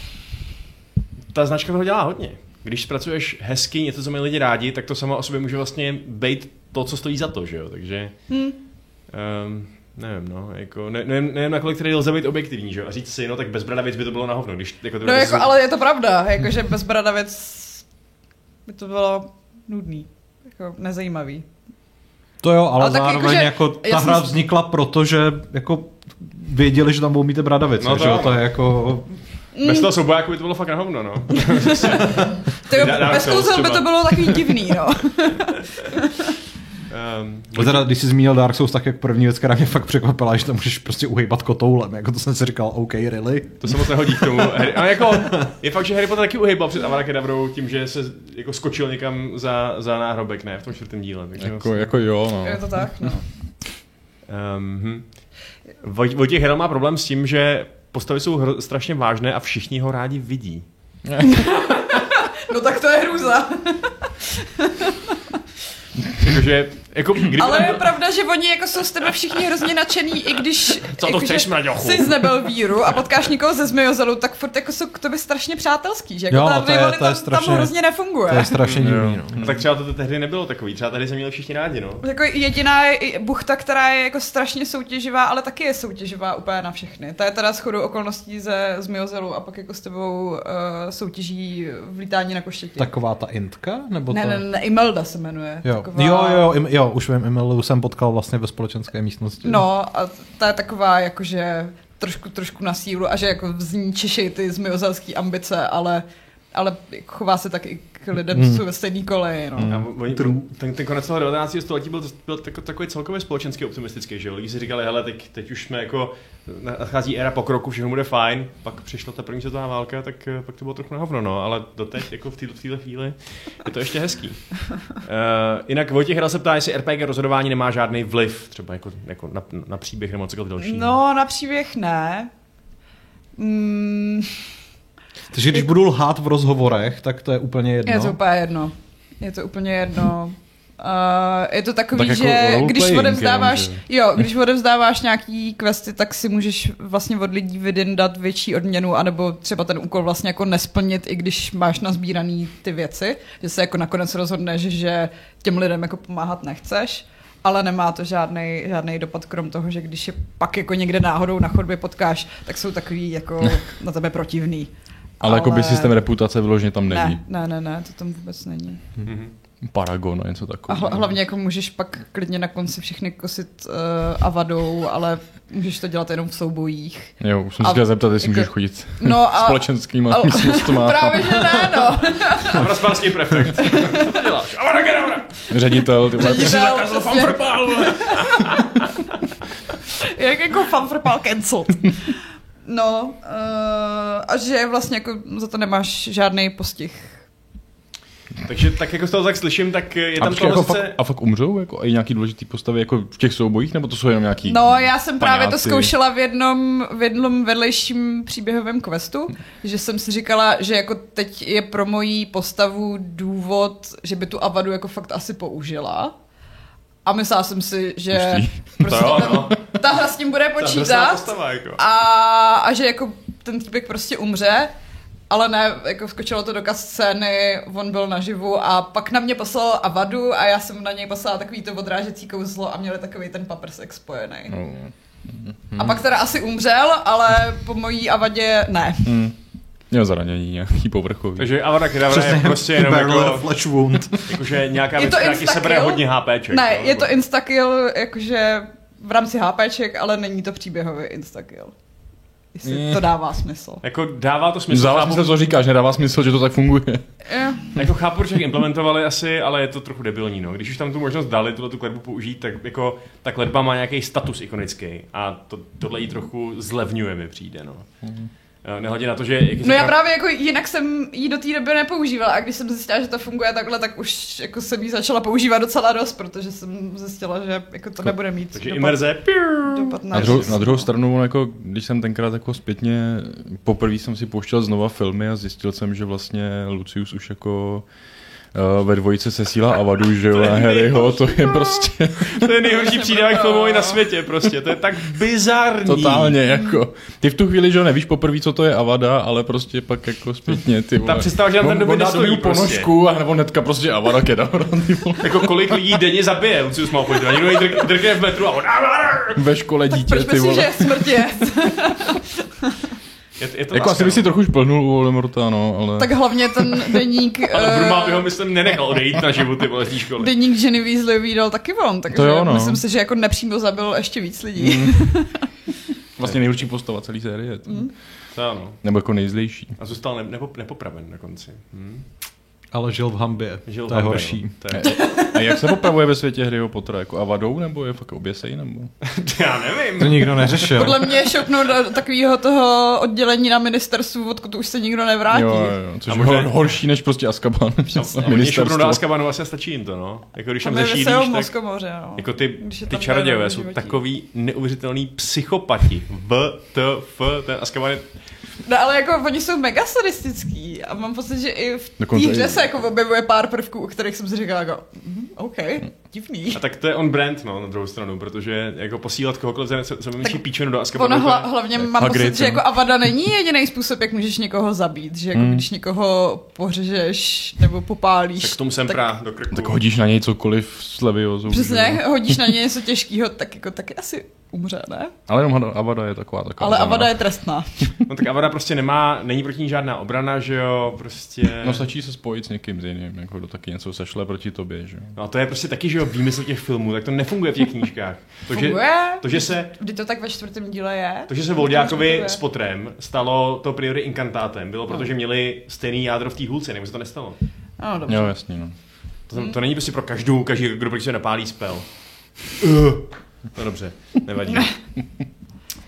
ta značka toho dělá hodně. Když zpracuješ hezky něco, co mají lidi rádi, tak to samo o sobě může vlastně být to, co stojí za to, že jo? Takže... Hmm. Um, Nevím, no, jako, ne, nevím, nevím, nakolik tady lze být objektivní, že A říct si, no tak bez bradavic by to bylo na hovno, když jako to No jako, ale je to pravda, jako, že bez bradavic by to bylo nudný, jako nezajímavý. To jo, ale, ale zároveň jako, že, jako ta hra jsem... vznikla proto, že jako věděli, že tam budou mít bradavice, no to, že jo, to je jako... Mm. Bez toho soubojáku by to bylo fakt na hovno, no. [laughs] to jo, bez toho by to bylo takový divný, no. [laughs] Um, teda, když jsi zmínil Dark Souls, tak jak první věc, která mě fakt překvapila, že tam můžeš prostě uhejbat kotoulem. Jako to jsem si říkal, OK, really? To se moc nehodí k tomu. A jako, je fakt, že Harry Potter taky uhejbal před Avada Kedavrou tím, že se jako skočil někam za, za náhrobek, ne? V tom čtvrtém díle. Takže jako, vlastně... jako jo, no. Je to tak, no. Um, hm. Vojtěch Hedl má problém s tím, že postavy jsou hr- strašně vážné a všichni ho rádi vidí. [laughs] no tak to je hrůza. Jakože jako, kdyby Ale je pravda, že oni jako jsou z tebe všichni hrozně nadšený, i když [laughs] Co to jako, chceš, Mraďochu? jsi nebyl víru a potkáš někoho ze Zmiozelu, tak furt jako jsou k tobě strašně přátelský, že jako jo, ta to je, to je strašně, tam hrozně nefunguje. To je strašně divný, no. no. Tak třeba to tehdy nebylo takový, třeba tady se měli všichni rádi, no. Jako jediná je buchta, která je jako strašně soutěživá, ale taky je soutěživá úplně na všechny. Ta je teda shodou okolností ze Zmiozelu a pak jako s tebou uh, soutěží v lítání na koštěti. Taková ta intka? Nebo ne, to... ne, ne, Imelda se jmenuje. Jo, taková... jo, jo, jo, jo, už vím, Emilu jsem potkal vlastně ve společenské místnosti. No a ta je taková jakože trošku, trošku na sílu a že jako zničešej ty zmiozelský ambice, ale ale chová se tak i k lidem, hmm. jsou ve stejný koleji. No. Hmm. oni, ten, ten konec toho 19. století byl, byl takový celkově společensky optimistický, že jo? Lidi si říkali, hele, teď, teď už jsme jako, nachází éra pokroku, všechno bude fajn, pak přišla ta první světová válka, tak eh, pak to bylo trochu na hovno, no, ale doteď, jako v této chvíli, je to ještě hezký. Uh, jinak Vojtěch Hral se ptá, jestli RPG rozhodování nemá žádný vliv, třeba jako, jako na, na příběh nebo cokoliv další. No, na příběh ne. Mm. Takže když budu lhát v rozhovorech, tak to je úplně jedno. Je to úplně jedno. Je to úplně jedno. Uh, je to takový, tak jako že když odevzdáváš, jenom, že... jo, když odevzdáváš nějaký questy, tak si můžeš vlastně od lidí vydindat větší odměnu, anebo třeba ten úkol vlastně jako nesplnit, i když máš nazbíraný ty věci, že se jako nakonec rozhodneš, že těm lidem jako pomáhat nechceš ale nemá to žádný, žádný dopad, krom toho, že když je pak jako někde náhodou na chodbě potkáš, tak jsou takový jako [laughs] na tebe protivný. Ale, ale... jako by systém reputace vyloženě tam není. Ne, ne, ne, ne, to tam vůbec není. Mm-hmm. Paragon a něco takového. A hlavně jako můžeš pak klidně na konci všechny kosit uh, avadou, ale můžeš to dělat jenom v soubojích. Jo, už jsem se zeptat, jestli jako, můžeš chodit no [laughs] a, společenskýma a, místnostma. [laughs] Právě, že ne, no. [laughs] A rozpánský prefekt. Co děláš? Avada. Ředitel. Ty vole, jsi zakázal fanfrpál. Jak jako fanfrpál cancel. No, uh, a že vlastně jako za to nemáš žádný postih. Takže tak jako z toho tak slyším, tak je tam to jako sice... fakt, A fakt umřou? Jako, a i nějaký důležitý postavy jako v těch soubojích? Nebo to jsou jenom nějaký No, já jsem paňáci? právě to zkoušela v jednom, v jednom vedlejším příběhovém questu, že jsem si říkala, že jako teď je pro moji postavu důvod, že by tu Avadu jako fakt asi použila. A myslela jsem si, že [laughs] prostě to jo, no. ta hra s tím bude počítat postava, jako. a, a že jako ten týpek prostě umře, ale ne, jako vskočilo to do scény, on byl naživu a pak na mě poslal Avadu a já jsem na něj poslala takový to odrážecí kouzlo a měli takový ten paprsek spojený. Mm. A pak teda asi umřel, ale po mojí Avadě ne. Mm. Měl zranění nějaký povrchový. Takže Avada Kedavra je prostě jenom jako, flash wound. jakože nějaká věc, která se bere hodně HPček. Ne, je to instakill, jakože v rámci HPček, ale není to příběhový instakill. Jestli mm. to dává smysl. Jako dává to smysl. Dává smysl, co říkáš, nedává smysl, že to tak funguje. Yeah. jako chápu, proč implementovali asi, ale je to trochu debilní. No. Když už tam tu možnost dali tuhle tu kletbu použít, tak jako ta kletba má nějaký status ikonický a to, tohle jí trochu zlevňuje mi přijde. No. Mm. Eh, nehledě na to, že... Jak no já právě jako jinak jsem ji do té doby nepoužívala a když jsem zjistila, že to funguje takhle, tak už jako jsem ji začala používat docela dost, protože jsem zjistila, že jako to nebude mít Takže dopad, imerze. Dopad na, na, druhou, na druhou stranu, jako, když jsem tenkrát jako zpětně, poprvé jsem si pouštěl znova filmy a zjistil jsem, že vlastně Lucius už jako uh, ve dvojice se síla Avadu, že jo, a Harryho, to je prostě... to je nejhorší přídavek filmový na světě, prostě, to je tak bizarní. Totálně, jako. Ty v tu chvíli, že jo, nevíš poprvé, co to je Avada, ale prostě pak jako zpětně, ty vole. Ta představa, že na ten doby nestojí prostě. ponožku, a nebo netka prostě Avada Kedavra, [laughs] ty vole. Jako kolik lidí denně zabije, Lucius Malfoy, a někdo jí drkne v metru a on... Ve škole dítě, ty vole. Že smrt je? [laughs] Je, je to jako asi by si trochu šplhnul u Voldemorta, no, ale... Tak hlavně ten deník... [laughs] ale Bruma by ho, myslím, nenechal odejít na život ty vole školy. Deník Jenny Weasley vydal taky on, takže to jo, no. myslím si, že jako nepřímo zabil ještě víc lidí. Mm. [laughs] vlastně nejhorší postava celé série. Mm. To ano. Nebo jako nejzlejší. A zůstal ne, nepo, nepopraven na konci. Hmm. Ale žil v hambě. Žil to je horší. No. To je... [laughs] A jak se popravuje ve světě Harryho Pottera? Jako avadou nebo je fakt oběsej? Nebo? [laughs] Já nevím. To nikdo neřešil. Podle mě šoupnou do takového toho oddělení na ministerstvu, odkud už se nikdo nevrátí. Jo, jo, což a možná... je horší než prostě Azkaban. [laughs] Oni šoupnou do Azkabanu asi stačí jim to, no. Jako když tam zašílíš, tak... Moře, no. Jako ty, ty čarodějové jsou takový neuvěřitelný psychopati. V, T, F, ten Azkaban je No ale jako oni jsou mega sadistický a mám pocit, že i v té hře se jako objevuje pár prvků, u kterých jsem si říkala jako, mm, OK, divný. A tak to je on brand, no, na druhou stranu, protože jako posílat kohokoliv, co, co vymyslí píčenu do Azkabanu. Ono hla, hlavně mám Hagrid, pocit, že jako Avada není jediný způsob, jak můžeš někoho zabít, že jako hmm. když někoho pořežeš nebo popálíš. Tak tomu jsem tak, do krku. Tak hodíš na něj cokoliv z Leviozu. Přesně, hodíš na něj něco těžkého, tak jako taky asi umře, ne? Ale jenom Avada je taková taková. Ale Avada je trestná. no tak Avada prostě nemá, není proti ní žádná obrana, že jo, prostě... No stačí se spojit s někým jiným, jako kdo taky něco sešle proti tobě, že jo. No a to je prostě taky, že jo, jako výmysl těch filmů, tak to nefunguje v těch knížkách. [laughs] To, že, funguje? To, že se, Kdy to tak ve čtvrtém díle je? To, že se Volďákovi s Potrem stalo to priori inkantátem, bylo proto, že měli stejný jádro v té hůlce, nebo se to nestalo. No, dobře. Jo, jasně, no. To, to není prostě pro každou, každý, kdo prostě napálí spel. Uh. [laughs] No dobře, nevadí. [laughs]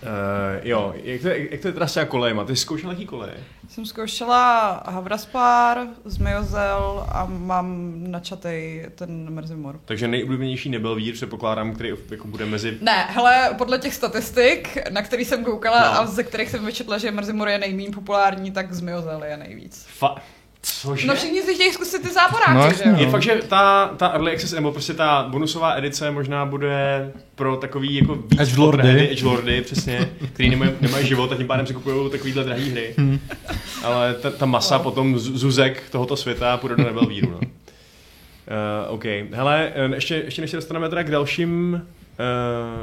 Uh, jo, jak to, jak to je teda s kolejema? Ty jsi zkoušela jaký koleje? Jsem zkoušela Havraspár, Zmiozel a mám načatej ten Merzimor. Takže nejoblíbenější nebyl vír, předpokládám, který jako bude mezi... Ne, hele, podle těch statistik, na který jsem koukala no. a ze kterých jsem vyčetla, že Merzimor je nejméně populární, tak Zmiozel je nejvíc. Fa- Cože? No všichni si chtějí zkusit ty záporáky, no, že jo? Je fakt, že ta, ta Early Access, nebo prostě ta bonusová edice možná bude pro takový jako víc Edgelordy. Edgelordy, přesně, který nemají, nemají život a tím pádem si kupují takovýhle drahý hry. Hmm. Ale ta, ta masa no. potom zuzek tohoto světa půjde do Nebelvíru, no. Uh, OK. Hele, eh, ještě, ještě než se dostaneme teda k dalším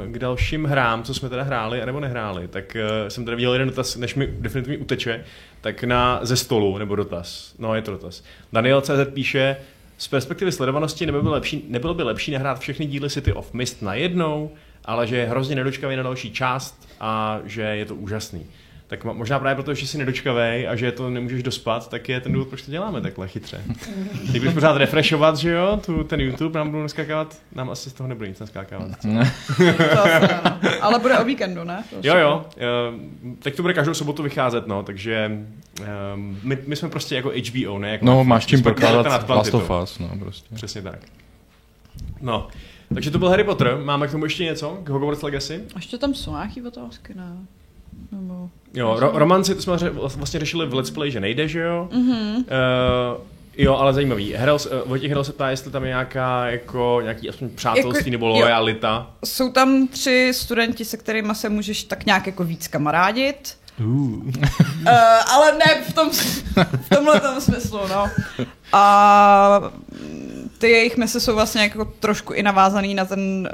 k dalším hrám, co jsme teda hráli nebo nehráli, tak uh, jsem tady viděl jeden dotaz, než mi definitivně uteče, tak na ze stolu, nebo dotaz. No, je to dotaz. Daniel CZ píše, z perspektivy sledovanosti nebylo by lepší, nebylo by lepší nehrát všechny díly City of Mist najednou, ale že je hrozně nedočkavý na další část a že je to úžasný tak možná právě proto, že jsi nedočkavej a že to nemůžeš dospat, tak je ten důvod, proč to děláme takhle chytře. [laughs] Ty budeš pořád refreshovat, že jo, tu, ten YouTube nám budou naskákávat, nám asi z toho nebude nic naskákávat. [laughs] Ne. Ale bude o víkendu, ne? To jo, jo, teď to bude každou sobotu vycházet, no, takže um, my, my, jsme prostě jako HBO, ne? Jako no, máš tím prokládat Last of Us, no, prostě. Přesně tak. No, takže to byl Harry Potter. Máme k tomu ještě něco? K Hogwarts Legacy? Ještě tam jsou nějaké otázky, ne? Nebo... Jo, ro- romanci, to jsme vlastně řešili v Let's Play, že nejde, že jo? Mm-hmm. Uh, jo, ale zajímavý. Hrel, uh, Vojtěch Hrel se ptá, jestli tam je nějaká, jako, nějaký aspoň přátelství jako, nebo lojalita. Jo. Jsou tam tři studenti, se kterými se můžeš tak nějak jako víc kamarádit. Uh. uh, ale ne v, tom, v tomhle tom smyslu, no. A ty jejich mise jsou vlastně jako trošku i navázaný na ten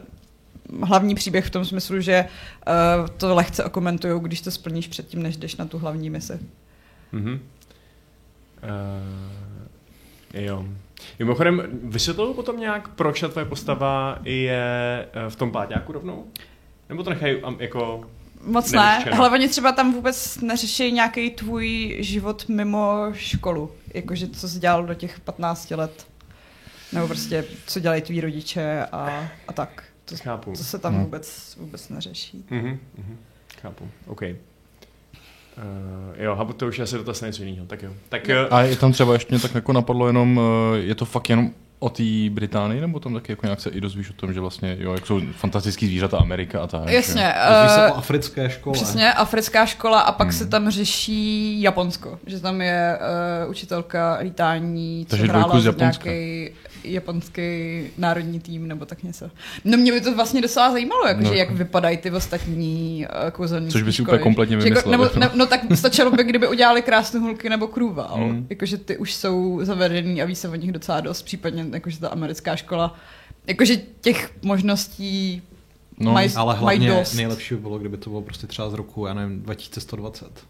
hlavní příběh v tom smyslu, že uh, to lehce okomentují, když to splníš předtím, než jdeš na tu hlavní misi. Mm-hmm. Uh, jo. Mimochodem, vysvětlují potom nějak, proč ta tvoje postava je eh, v tom páťáku rovnou? Nebo to nechají jako Moc ne. Hlavně třeba tam vůbec neřeší nějaký tvůj život mimo školu. Jakože co jsi dělal do těch 15 let. Nebo prostě, co dělají tví rodiče a, a tak. To, Chápu. to se tam hmm. vůbec, vůbec neřeší. Mm-hmm, mm-hmm. Chápu, OK. Uh, jo, Habu, to už je asi dotaz něco jiného, tak jo. Tak, uh, a je tam třeba ještě tak jako napadlo jenom, uh, je to fakt jenom o té Británii, nebo tam taky jako nějak se i dozvíš o tom, že vlastně, jo, jak jsou fantastický zvířata Amerika a tak. Jasně. Uh, se o africké škole. Přesně, africká škola a pak hmm. se tam řeší Japonsko, že tam je uh, učitelka lítání, co Takže hrála nějaký japonský národní tým nebo tak něco. No mě by to vlastně docela zajímalo, jakože no. jak vypadají ty ostatní uh, kouzelní Což by si úplně kompletně jako- vymyslel. Jako, nebo, [laughs] ne, no tak stačilo by, kdyby udělali krásné hulky nebo krůval. Mm. Jakože ty už jsou zavedený a ví se o nich docela dost, případně jakože ta americká škola. Jakože těch možností No, maj, ale hlavně dost. nejlepší by bylo, kdyby to bylo prostě třeba z roku, já nevím, 2120.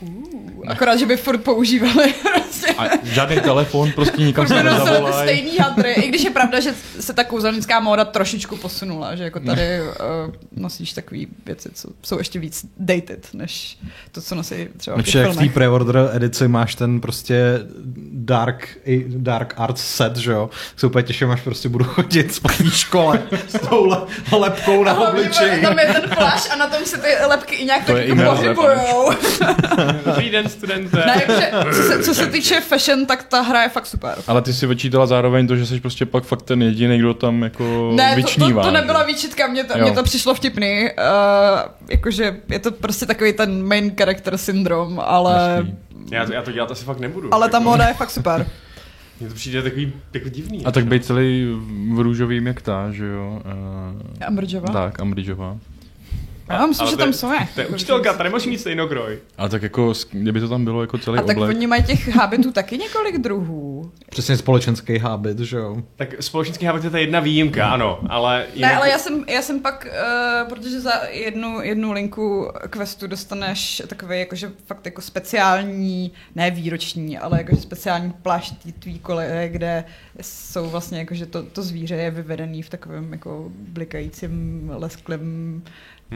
Uh, akorát, že by furt používali [laughs] prostě. A žádný telefon, prostě nikam se nezavolají. stejný hadry, i když je pravda, že se ta kouzelnická móda trošičku posunula, že jako tady uh, nosíš takové věci, co jsou ještě víc dated, než to, co nosí třeba v těch jak v té pre-order edici máš ten prostě dark, dark arts set, že jo, se úplně těším, až prostě budu chodit z škole s tou lepkou na obličeji. Tam je ten flash a na tom se ty lepky i nějak to tak jako pohybujou. [laughs] Dobrý den, studente. Ne, co, se, co se týče fashion, tak ta hra je fakt super. Ale ty si vyčítala zároveň to, že jsi prostě pak fakt ten jediný, kdo tam jako ne, vyčnívá. To, to, to nebyla výčitka, mně to, mně to přišlo vtipný. Uh, jakože je to prostě takový ten main character syndrom, ale... Já to, já to dělat asi fakt nebudu. Ale ta jako. moda je fakt super. [laughs] Mně to přijde takový jako divný. A tak být celý v růžovým jak ta, že jo? Uh, Ambridgeová? Tak, Ambridgeová. Já myslím, že tam jsou. To je učitelka, tady musí mít stejnokroj. A tak jako, kdyby to tam bylo jako celý A tak oblek. oni mají těch hábitů taky několik druhů. Přesně společenský hábit, že jo? Tak společenský hábit je ta jedna výjimka, ano, ale... Jinak... Ne, ale já jsem, já jsem pak, uh, protože za jednu, jednu linku questu dostaneš takový jakože fakt jako speciální, ne výroční, ale jakože speciální plášť tvý koleje, kde jsou vlastně jako, že to, to zvíře je vyvedený v takovém jako blikajícím lesklém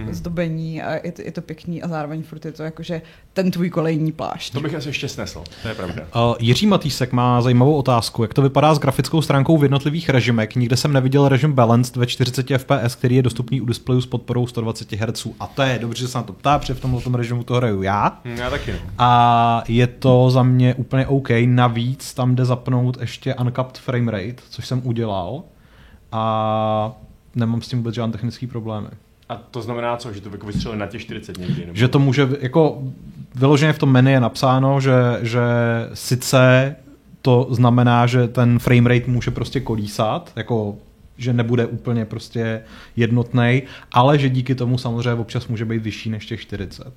hmm. zdobení a je to, je to pěkný a zároveň furt je to jakože ten tvůj kolejní plášť. To bych asi ještě snesl, to je pravda. Uh, Jiří Matýsek má zajímavou otázku. Jak to vypadá s grafickou stránkou v jednotlivých režimech? Nikde jsem neviděl režim Balanced ve 40 fps, který je dostupný u displeju s podporou 120 Hz. A to je dobře, že se na to ptá, protože v tomhle režimu to hraju já. Hmm, já taky. A je to za mě úplně OK. Navíc tam jde zapnout ještě uncapped frame rate, což jsem udělal. A nemám s tím vůbec žádné technické problémy. A to znamená co, že to jako vystřelili na těch 40 někdy? Nebo... Že to může, jako vyloženě v tom menu je napsáno, že, že sice to znamená, že ten frame rate může prostě kolísat, jako že nebude úplně prostě jednotný, ale že díky tomu samozřejmě občas může být vyšší než těch 40.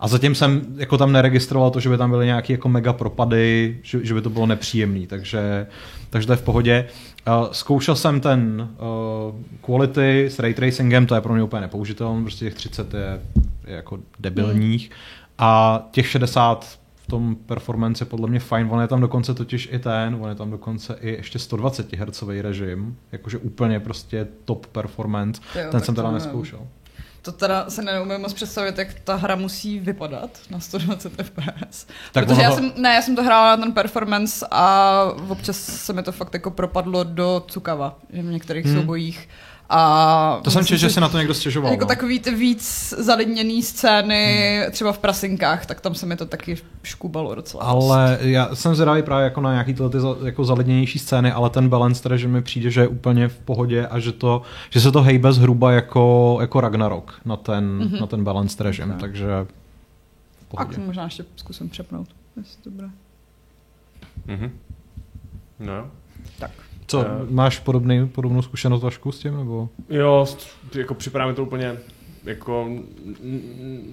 A zatím jsem jako tam neregistroval to, že by tam byly nějaké jako mega propady, že, že by to bylo nepříjemné, takže, takže to je v pohodě. Uh, zkoušel jsem ten uh, quality s ray tracingem, to je pro mě úplně nepoužitelné, prostě těch 30 je, je jako debilních. Hmm. A těch 60 v tom performance je podle mě fajn. On je tam dokonce totiž i ten, on je tam dokonce i ještě 120 Hz režim, jakože úplně prostě top performance. Jo, ten jsem teda neskoušel. To teda se neumím moc představit, jak ta hra musí vypadat na 120 fps. Tak Protože já jsem, ne, já jsem to hrála na ten performance a občas se mi to fakt jako propadlo do cukava v některých hmm. soubojích. A to jsem četl, že si na to někdo stěžoval. Jako no. takový ty víc zalidněný scény, hmm. třeba v prasinkách, tak tam se mi to taky škubalo docela. Ale já jsem zvědavý právě jako na nějaký tyhle ty jako zalidněnější scény, ale ten balance teda, že mi přijde, že je úplně v pohodě a že, to, že se to hejbe zhruba jako, jako Ragnarok na ten, mm-hmm. na ten balance režim, okay. takže v pohodě. A možná ještě zkusím přepnout, jestli to bude. Mm-hmm. No. Tak. Co, uh, máš podobný, podobnou zkušenost Vašku s tím? Nebo? Jo, jako připadá mi to úplně jako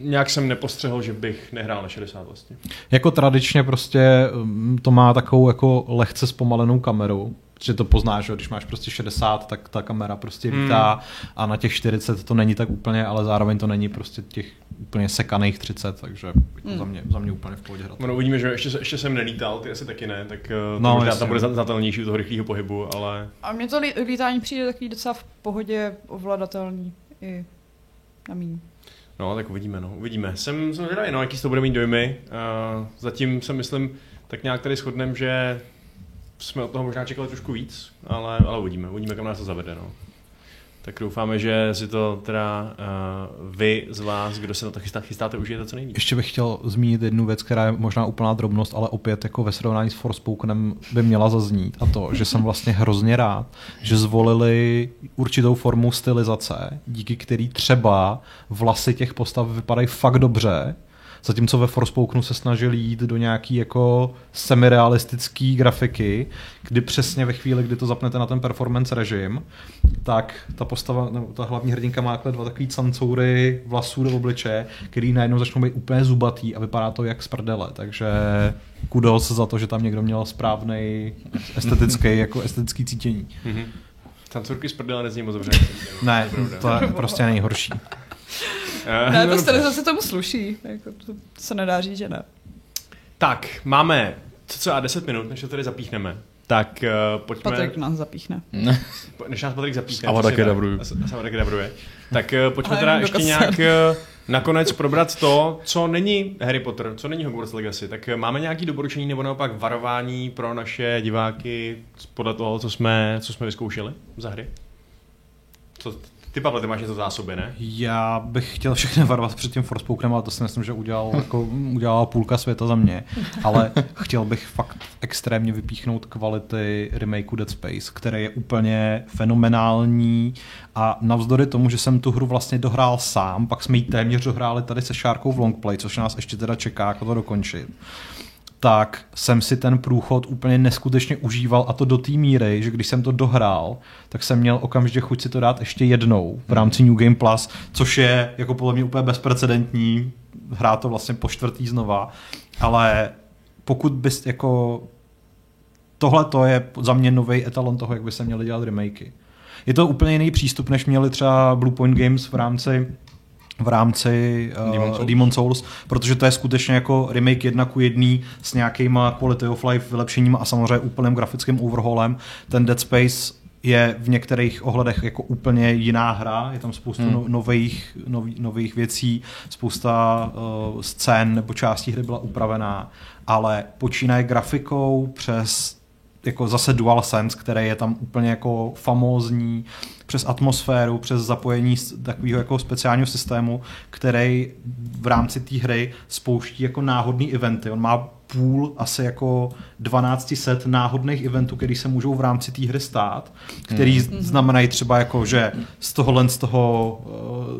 nějak jsem nepostřehl, že bych nehrál na 60 vlastně. Jako tradičně prostě mm, to má takovou jako lehce zpomalenou kameru, že to poznáš, že když máš prostě 60, tak ta kamera prostě vítá hmm. a na těch 40 to není tak úplně, ale zároveň to není prostě těch úplně sekaných 30, takže jako hmm. za, mě, za mě úplně v pohodě hrát. No, uvidíme, že ještě, ještě jsem nelítal, ty asi taky ne, tak eh, to no, možná tam bude znatelnější u toho rychlého pohybu, ale... A mně to lítání přijde takový docela v pohodě ovladatelný i na míň. No, tak uvidíme, no, uvidíme. Jsem, jsem zvědavý, no, jaký to bude mít dojmy. Uh, zatím se myslím, tak nějak tady shodnem, že jsme od toho možná čekali trošku víc, ale, ale uvidíme, uvidíme, kam nás to zavede. No. Tak doufáme, že si to teda uh, vy z vás, kdo se na to chystá, chystáte, užijete co nejvíc. Ještě bych chtěl zmínit jednu věc, která je možná úplná drobnost, ale opět jako ve srovnání s Forspokenem by měla zaznít. A to, že jsem vlastně hrozně rád, že zvolili určitou formu stylizace, díky který třeba vlasy těch postav vypadají fakt dobře, Zatímco ve Forspokenu se snažili jít do nějaký jako semirealistický grafiky, kdy přesně ve chvíli, kdy to zapnete na ten performance režim, tak ta postava, nebo ta hlavní hrdinka má dva takový cancoury vlasů do obliče, který najednou začnou být úplně zubatý a vypadá to jak z prdele, takže kudos za to, že tam někdo měl správný estetický, [laughs] jako estetický cítění. Mm-hmm. Tancurky z prdele nezní moc dobře. ne, to je prostě nejhorší. [laughs] Uh, ne, to stylizace tomu sluší. Jako, to se nedá říct, že ne. Tak, máme co a 10 minut, než to tady zapíchneme. Tak uh, pojďme... Patrik nás zapíchne. [laughs] než nás Patrik zapíchne. A taky dabruje. A taky dabruje. Tak uh, pojďme teda ještě nějak uh, nakonec probrat to, co není Harry Potter, co není Hogwarts Legacy. Tak uh, máme nějaké doporučení nebo naopak varování pro naše diváky podle toho, co jsme, co jsme vyzkoušeli za hry? Co, ty, Pavle, ty máš něco zásoby, ne? Já bych chtěl všechny varovat před tím Forspokenem, ale to si myslím, že udělal, jako, udělala půlka světa za mě. Ale chtěl bych fakt extrémně vypíchnout kvality remakeu Dead Space, který je úplně fenomenální a navzdory tomu, že jsem tu hru vlastně dohrál sám, pak jsme ji téměř dohráli tady se Šárkou v longplay, což nás ještě teda čeká, jako to dokončit tak jsem si ten průchod úplně neskutečně užíval a to do té míry, že když jsem to dohrál, tak jsem měl okamžitě chuť si to dát ještě jednou v rámci New Game Plus, což je jako podle mě úplně bezprecedentní, hrát to vlastně po čtvrtý znova, ale pokud bys jako tohle to je za mě nový etalon toho, jak by se měly dělat remakey. Je to úplně jiný přístup, než měli třeba Blue Point Games v rámci v rámci uh, Demon, Souls. Demon Souls, protože to je skutečně jako remake jedna ku jedný s nějakýma quality of life vylepšením a samozřejmě úplným grafickým overhaulem. Ten Dead Space je v některých ohledech jako úplně jiná hra, je tam spoustu hmm. No, nových, nový, nových věcí, spousta uh, scén nebo částí hry byla upravená, ale počínaje grafikou přes jako zase DualSense, který je tam úplně jako famózní, přes atmosféru, přes zapojení takového jako speciálního systému, který v rámci té hry spouští jako náhodný eventy. On má půl asi jako 12 set náhodných eventů, které se můžou v rámci té hry stát, který hmm. znamenají třeba jako, že z tohohle z toho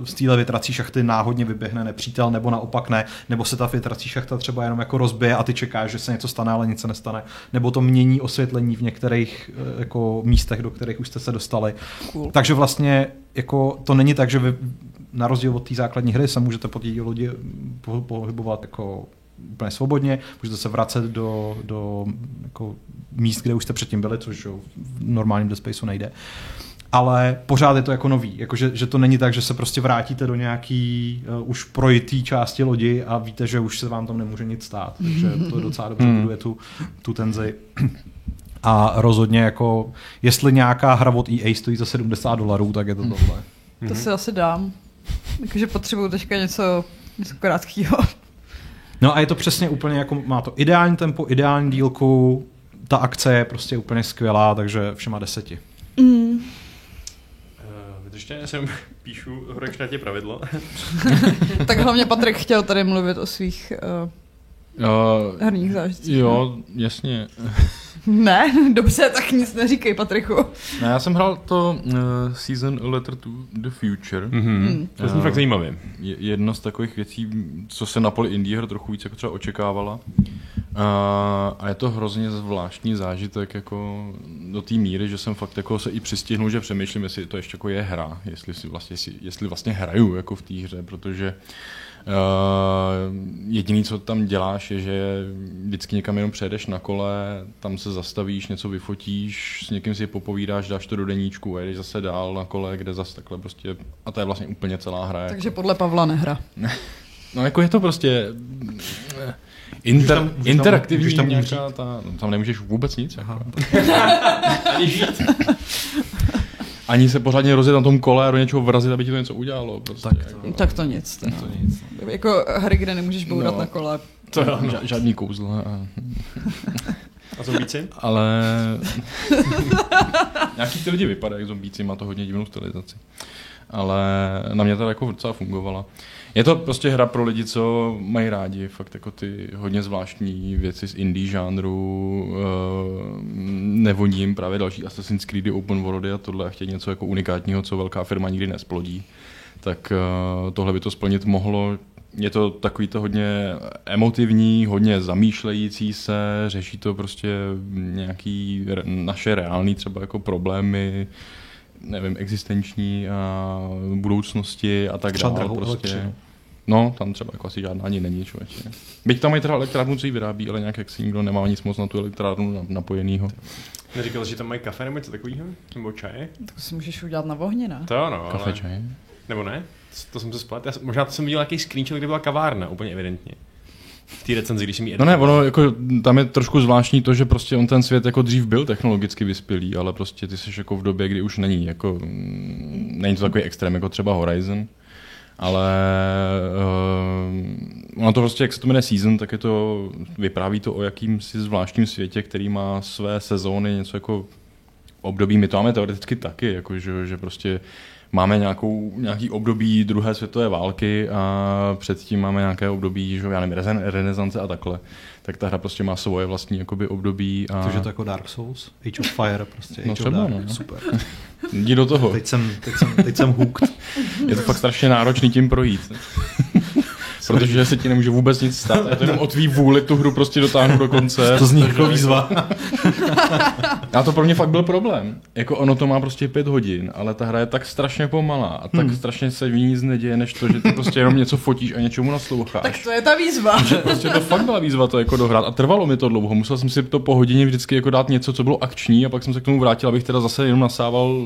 eh, z téhle větrací šachty náhodně vyběhne nepřítel, nebo naopak ne, nebo se ta větrací šachta třeba jenom jako rozbije a ty čekáš, že se něco stane, ale nic se nestane, nebo to mění osvětlení v některých eh, jako místech, do kterých už jste se dostali. Cool. Takže vlastně jako to není tak, že vy na rozdíl od té základní hry se můžete po té lodi pohybovat jako úplně svobodně, můžete se vracet do, do jako míst, kde už jste předtím byli, což v normálním Dead Spaceu nejde. Ale pořád je to jako nový, jako že, že to není tak, že se prostě vrátíte do nějaký uh, už projitý části lodi a víte, že už se vám tam nemůže nic stát. Takže [laughs] to docela dobře hmm. buduje tu, tu tenzi. A rozhodně jako, jestli nějaká hra od EA stojí za 70 dolarů, tak je to tohle. To si asi dám. Jakože potřebuju teďka něco, něco krátkého. No a je to přesně úplně jako, má to ideální tempo, ideální dílku, ta akce je prostě úplně skvělá, takže všema deseti. Mm. Uh, vydržte, já jsem [laughs] píšu hročnatě pravidlo. [laughs] tak hlavně Patrik chtěl tady mluvit o svých uh, uh, herních zážitcích. Jo, jasně. [laughs] Ne, [laughs] dobře, tak nic neříkej, Patriku. Ne, já jsem hrál to uh, Season A Letter to the Future. Mm-hmm. Mm. To je uh, fakt zajímavé. Je, jedna z takových věcí, co se na poli indie her trochu víc jako třeba očekávala. Uh, a je to hrozně zvláštní zážitek jako do té míry, že jsem fakt jako se i přistihnul, že přemýšlím, jestli to ještě jako je hra, jestli, si vlastně, jestli, jestli vlastně hraju jako v té hře, protože uh, Uh, jediný, co tam děláš, je, že vždycky někam jenom přejdeš na kole, tam se zastavíš, něco vyfotíš, s někým si popovídáš, dáš to do deníčku a jdeš zase dál na kole, kde zase takhle prostě, a to je vlastně úplně celá hra. Takže jako. podle Pavla nehra. [laughs] no jako je to prostě eh, inter, tam, interaktivní tam, tam nějaká ta, no, tam nemůžeš vůbec nic. Aha. Jako. [laughs] Ani žít ani se pořádně rozjet na tom kole a do něčeho vrazit, aby ti to něco udělalo. Prostě, tak, to, jako, tak to nic. Tak to nic. No. Jako hry, kde nemůžeš bourat no, na kole. To jo, no. žádný kouzla. A... a zombíci? Ale... [laughs] Nějaký ty lidi vypadají jak zombíci, má to hodně divnou stylizaci. Ale na mě to jako docela fungovala. Je to prostě hra pro lidi, co mají rádi fakt jako ty hodně zvláštní věci z indie žánru, uh, nevoní jim právě další Assassin's Creed open worldy a tohle a chtějí něco jako unikátního, co velká firma nikdy nesplodí. Tak uh, tohle by to splnit mohlo. Je to takový to hodně emotivní, hodně zamýšlející se, řeší to prostě nějaký naše reální třeba jako problémy, nevím, existenční a budoucnosti a tak dále. Prostě. No, tam třeba jako asi žádná ani není, člověče. Byť tam mají teda elektrárnu, co ji vyrábí, ale nějak jak si nikdo nemá nic moc na tu elektrárnu napojenýho. Neříkal, že tam mají kafe nebo něco takového? Nebo čaje? To si můžeš udělat na vohně, ne? To ano, Kafe, ale... čaj? Nebo ne? To jsem se splet. Já, možná to jsem viděl nějaký screenshot, kde byla kavárna, úplně evidentně v té recenzi, když jí No ne, ono, jako, tam je trošku zvláštní to, že prostě on ten svět jako dřív byl technologicky vyspělý, ale prostě ty jsi jako v době, kdy už není, jako, mm, není to takový extrém, jako třeba Horizon, ale uh, ono to prostě, jak se to jmenuje Season, tak je to, vypráví to o jakýmsi zvláštním světě, který má své sezóny, něco jako období, my to máme teoreticky taky, jako, že, že prostě máme nějakou, nějaký období druhé světové války a předtím máme nějaké období, že já nevím, renesance a takhle. Tak ta hra prostě má svoje vlastní jakoby, období. A... Takže to jako Dark Souls, Age of Fire prostě, Age no, třeba, of Dark, no. super. Jdi do toho. Teď jsem, teď jsem, teď jsem hooked. Je to fakt strašně náročný tím projít protože se ti nemůže vůbec nic stát. Je to jenom o tvý vůli tu hru prostě dotáhnout do konce. [laughs] To zní jako výzva. a to pro mě fakt byl problém. Jako ono to má prostě pět hodin, ale ta hra je tak strašně pomalá a tak hmm. strašně se v ní nic neděje, než to, že ty prostě jenom něco fotíš a něčemu nasloucháš. Tak to je ta výzva. Že prostě to fakt byla výzva to jako dohrát a trvalo mi to dlouho. Musel jsem si to po hodině vždycky jako dát něco, co bylo akční a pak jsem se k tomu vrátil, abych teda zase jenom nasával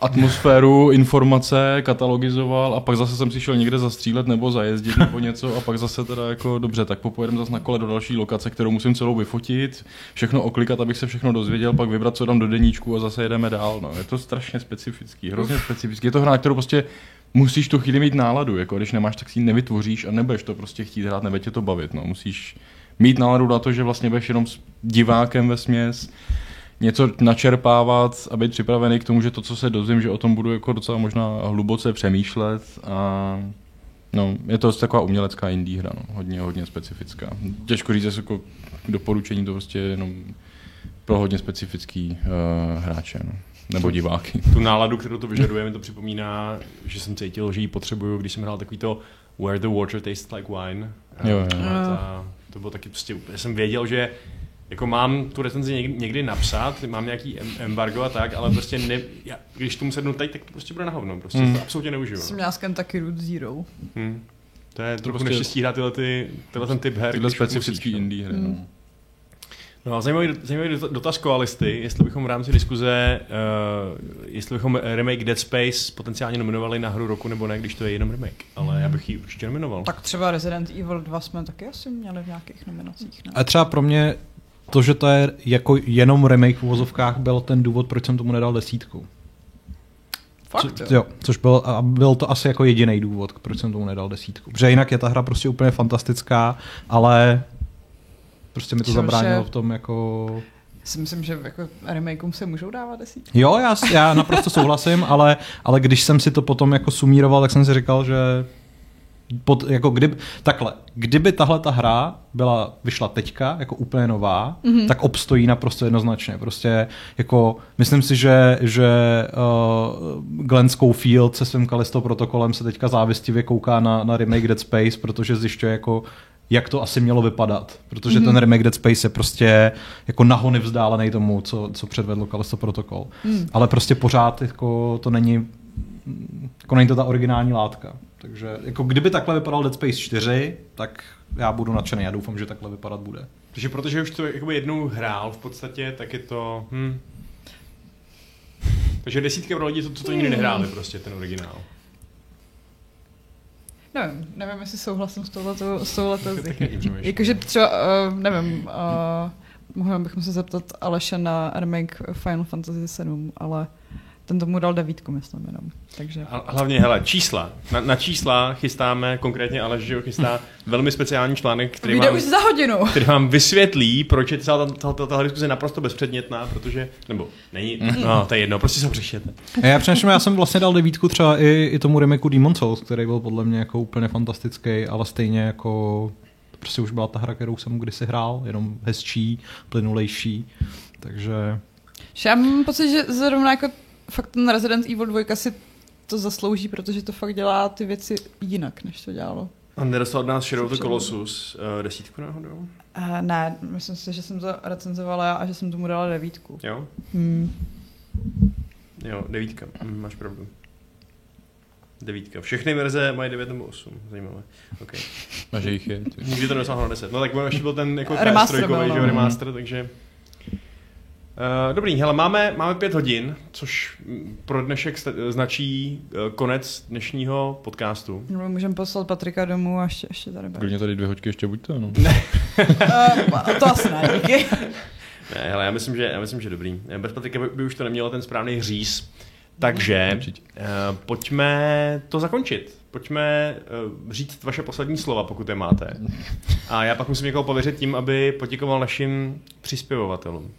atmosféru, informace, katalogizoval a pak zase jsem si šel někde zastřílet nebo zajezdit nebo něco a pak zase teda jako dobře, tak popojedem zase na kole do další lokace, kterou musím celou vyfotit, všechno oklikat, abych se všechno dozvěděl, pak vybrat, co dám do deníčku a zase jedeme dál. No. Je to strašně specifický, hrozně specifický. Je to hra, kterou prostě musíš tu chvíli mít náladu, jako když nemáš, tak si ji nevytvoříš a nebudeš to prostě chtít hrát, nebude tě to bavit. No. Musíš mít náladu na to, že vlastně budeš jenom s divákem ve směs, něco načerpávat a být připravený k tomu, že to, co se dozvím, že o tom budu jako docela možná hluboce přemýšlet a no, je to taková umělecká indie hra, no, hodně, hodně specifická. Těžko říct, jako doporučení to prostě jenom pro hodně specifický uh, hráče. No nebo diváky. [laughs] Tu náladu, kterou to vyžaduje, mi to připomíná, že jsem cítil, že ji potřebuju, když jsem hrál takový to Where the Water Tastes Like Wine. Jo, jo. Ta, to bylo taky prostě, jsem věděl, že jako mám tu recenzi někdy, někdy napsat, mám nějaký embargo a tak, ale prostě ne, já, když tomu sednu teď, tak to prostě bude na hovno, prostě mm. to absolutně neužiju. Jsem měl taky Root Zero. Hmm. To je trochu prostě neštěstí hrát tyhle, ty, tyhle ten typ her. Tyhle specifický no. indie hry. Mm. No. No a zajímavý, zajímavý dotaz koalisty, jestli bychom v rámci diskuze, uh, jestli bychom remake Dead Space potenciálně nominovali na hru roku nebo ne, když to je jenom remake, ale já bych ji určitě nominoval. Tak třeba Resident Evil 2 jsme taky asi měli v nějakých nominacích. Ne? A třeba pro mě to, že to je jako jenom remake v uvozovkách, byl ten důvod, proč jsem tomu nedal desítku. Fakt, Co, jo, což byl, a byl to asi jako jediný důvod, proč jsem tomu nedal desítku. Protože jinak je ta hra prostě úplně fantastická, ale prostě mi to zabránilo v tom jako... Si myslím, že jako remakeům se můžou dávat desítky. Jo, já, já naprosto souhlasím, ale, ale když jsem si to potom jako sumíroval, tak jsem si říkal, že pod, jako kdyby, takhle, kdyby tahle ta hra byla, vyšla teďka, jako úplně nová, mm-hmm. tak obstojí naprosto jednoznačně. Prostě jako, myslím si, že, že uh, Glenn Schofield se svým Kalisto protokolem se teďka závistivě kouká na, na remake Dead Space, protože zjišťuje jako, jak to asi mělo vypadat. Protože mm-hmm. ten remake Dead Space je prostě jako nahony vzdálený tomu, co, co předvedlo Kalisto protokol. Mm. Ale prostě pořád jako to není jako není to ta originální látka. Takže jako kdyby takhle vypadal Dead Space 4, tak já budu nadšený. Já doufám, že takhle vypadat bude. Takže protože už to jakoby jednou hrál v podstatě, tak je to... Hm. Takže desítka pro lidi, to, to, to nikdy nehráli prostě, ten originál. Nevím, nevím, jestli souhlasím s touhletou, s touhletou [laughs] Jakože třeba, uh, nevím, uh, mohli bychom se zeptat Aleše na remake Final Fantasy 7, ale ten tomu dal devítku, myslím jenom. Takže... A hlavně, hele, čísla. Na, na čísla chystáme, konkrétně ale že chystá velmi speciální článek, který vám, už za hodinu. který vám vysvětlí, proč je celá ta, ta, ta, diskuze naprosto bezpředmětná, protože, nebo není, mm. no, to je jedno, prostě se přeštěte. Já přemýšlím, já jsem vlastně dal devítku třeba i, i tomu remakeu Demon Souls, který byl podle mě jako úplně fantastický, ale stejně jako to prostě už byla ta hra, kterou jsem kdysi hrál, jenom hezčí, plynulejší, takže... Já mám pocit, že zrovna jako fakt ten Resident Evil 2 si to zaslouží, protože to fakt dělá ty věci jinak, než to dělalo. A nedostal od nás Shadow the Colossus uh, desítku náhodou? Uh, ne, myslím si, že jsem to recenzovala a že jsem tomu dala devítku. Jo? Hmm. Jo, devítka, hm, máš pravdu. Devítka. Všechny verze mají 9 nebo 8. Zajímavé. Okay. A že jich je. Nikdy to nedosáhlo na 10. No tak ještě byl ten jako remaster, byl, no. remaster, takže dobrý, hele, máme, máme pět hodin, což pro dnešek značí uh, konec dnešního podcastu. No, můžeme poslat Patrika domů a ještě, ještě tady bude. Klidně tady dvě hoďky ještě buďte, no. Ne. uh, to asi ne, díky. [laughs] Ne, hele, já myslím, že, já myslím, že dobrý. Bez Patrika by, by už to nemělo ten správný hříz. Takže uh, pojďme to zakončit. Pojďme uh, říct vaše poslední slova, pokud je máte. [laughs] A já pak musím někoho pověřit tím, aby poděkoval našim přispěvovatelům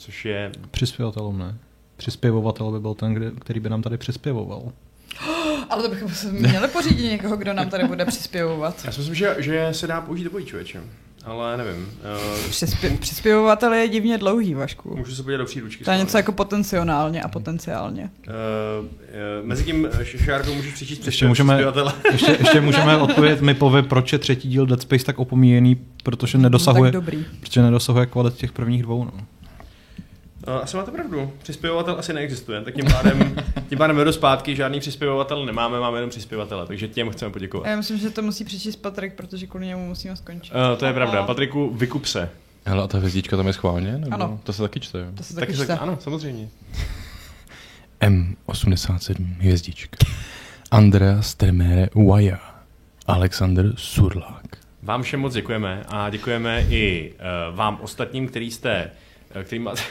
což je... Přispěvatelům ne. Přispěvovatel by byl ten, který by nám tady přispěvoval. [gasps] Ale to bychom měli pořídit někoho, kdo nám tady bude přispěvovat. Já si myslím, že, že se dá použít obojí člověče. Ale nevím. Uh, Přispě, přispěvovatel je divně dlouhý, Vašku. Můžu se podívat do příručky. To je něco jako potenciálně a potenciálně. Uh, uh, mezi tím Šárkou můžeš přečíst ještě můžeme, ještě, ještě [laughs] můžeme odpovědět Mipovi, proč je třetí díl Dead Space tak opomíjený, protože nedosahuje, no, protože nedosahuje kvalit těch prvních dvou. No. Uh, asi máte pravdu. Přispěvovatel asi neexistuje, tak tím pádem, [laughs] tím pádem vedu zpátky, žádný přispěvovatel nemáme, máme jenom přispěvatele, takže těm chceme poděkovat. Já myslím, že to musí přečíst Patrik, protože kvůli němu musíme skončit. Uh, to je pravda. Patriku, vykup se. Hele, a ta hvězdička tam je schválně? Nebo? Ano. To se taky čte, jo? To se taky, taky čte. Ano, samozřejmě. [laughs] M87 hvězdička. Andrea Stremere Uaya. Alexander Surlák. Vám všem moc děkujeme a děkujeme i uh, vám ostatním, který jste, uh, který máte,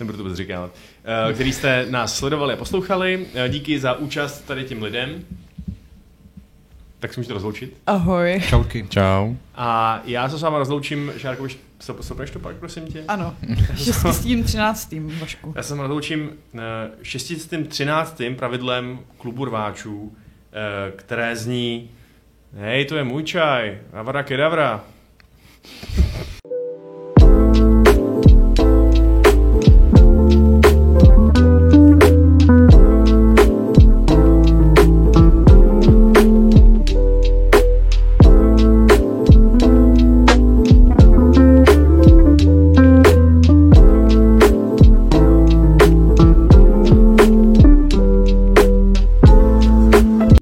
nebudu to vůbec říkat, uh, který jste nás sledovali a poslouchali. Uh, díky za účast tady těm lidem. Tak se můžete rozloučit. Ahoj. Čauky. Čau. A já se s váma rozloučím, Šárko, stopneš to pak, prosím tě? Ano, [laughs] šestým třináctým, Vašku. Já se s váma rozloučím šestým třináctým pravidlem klubu rváčů, které zní Hej, to je můj čaj, avada kedavra.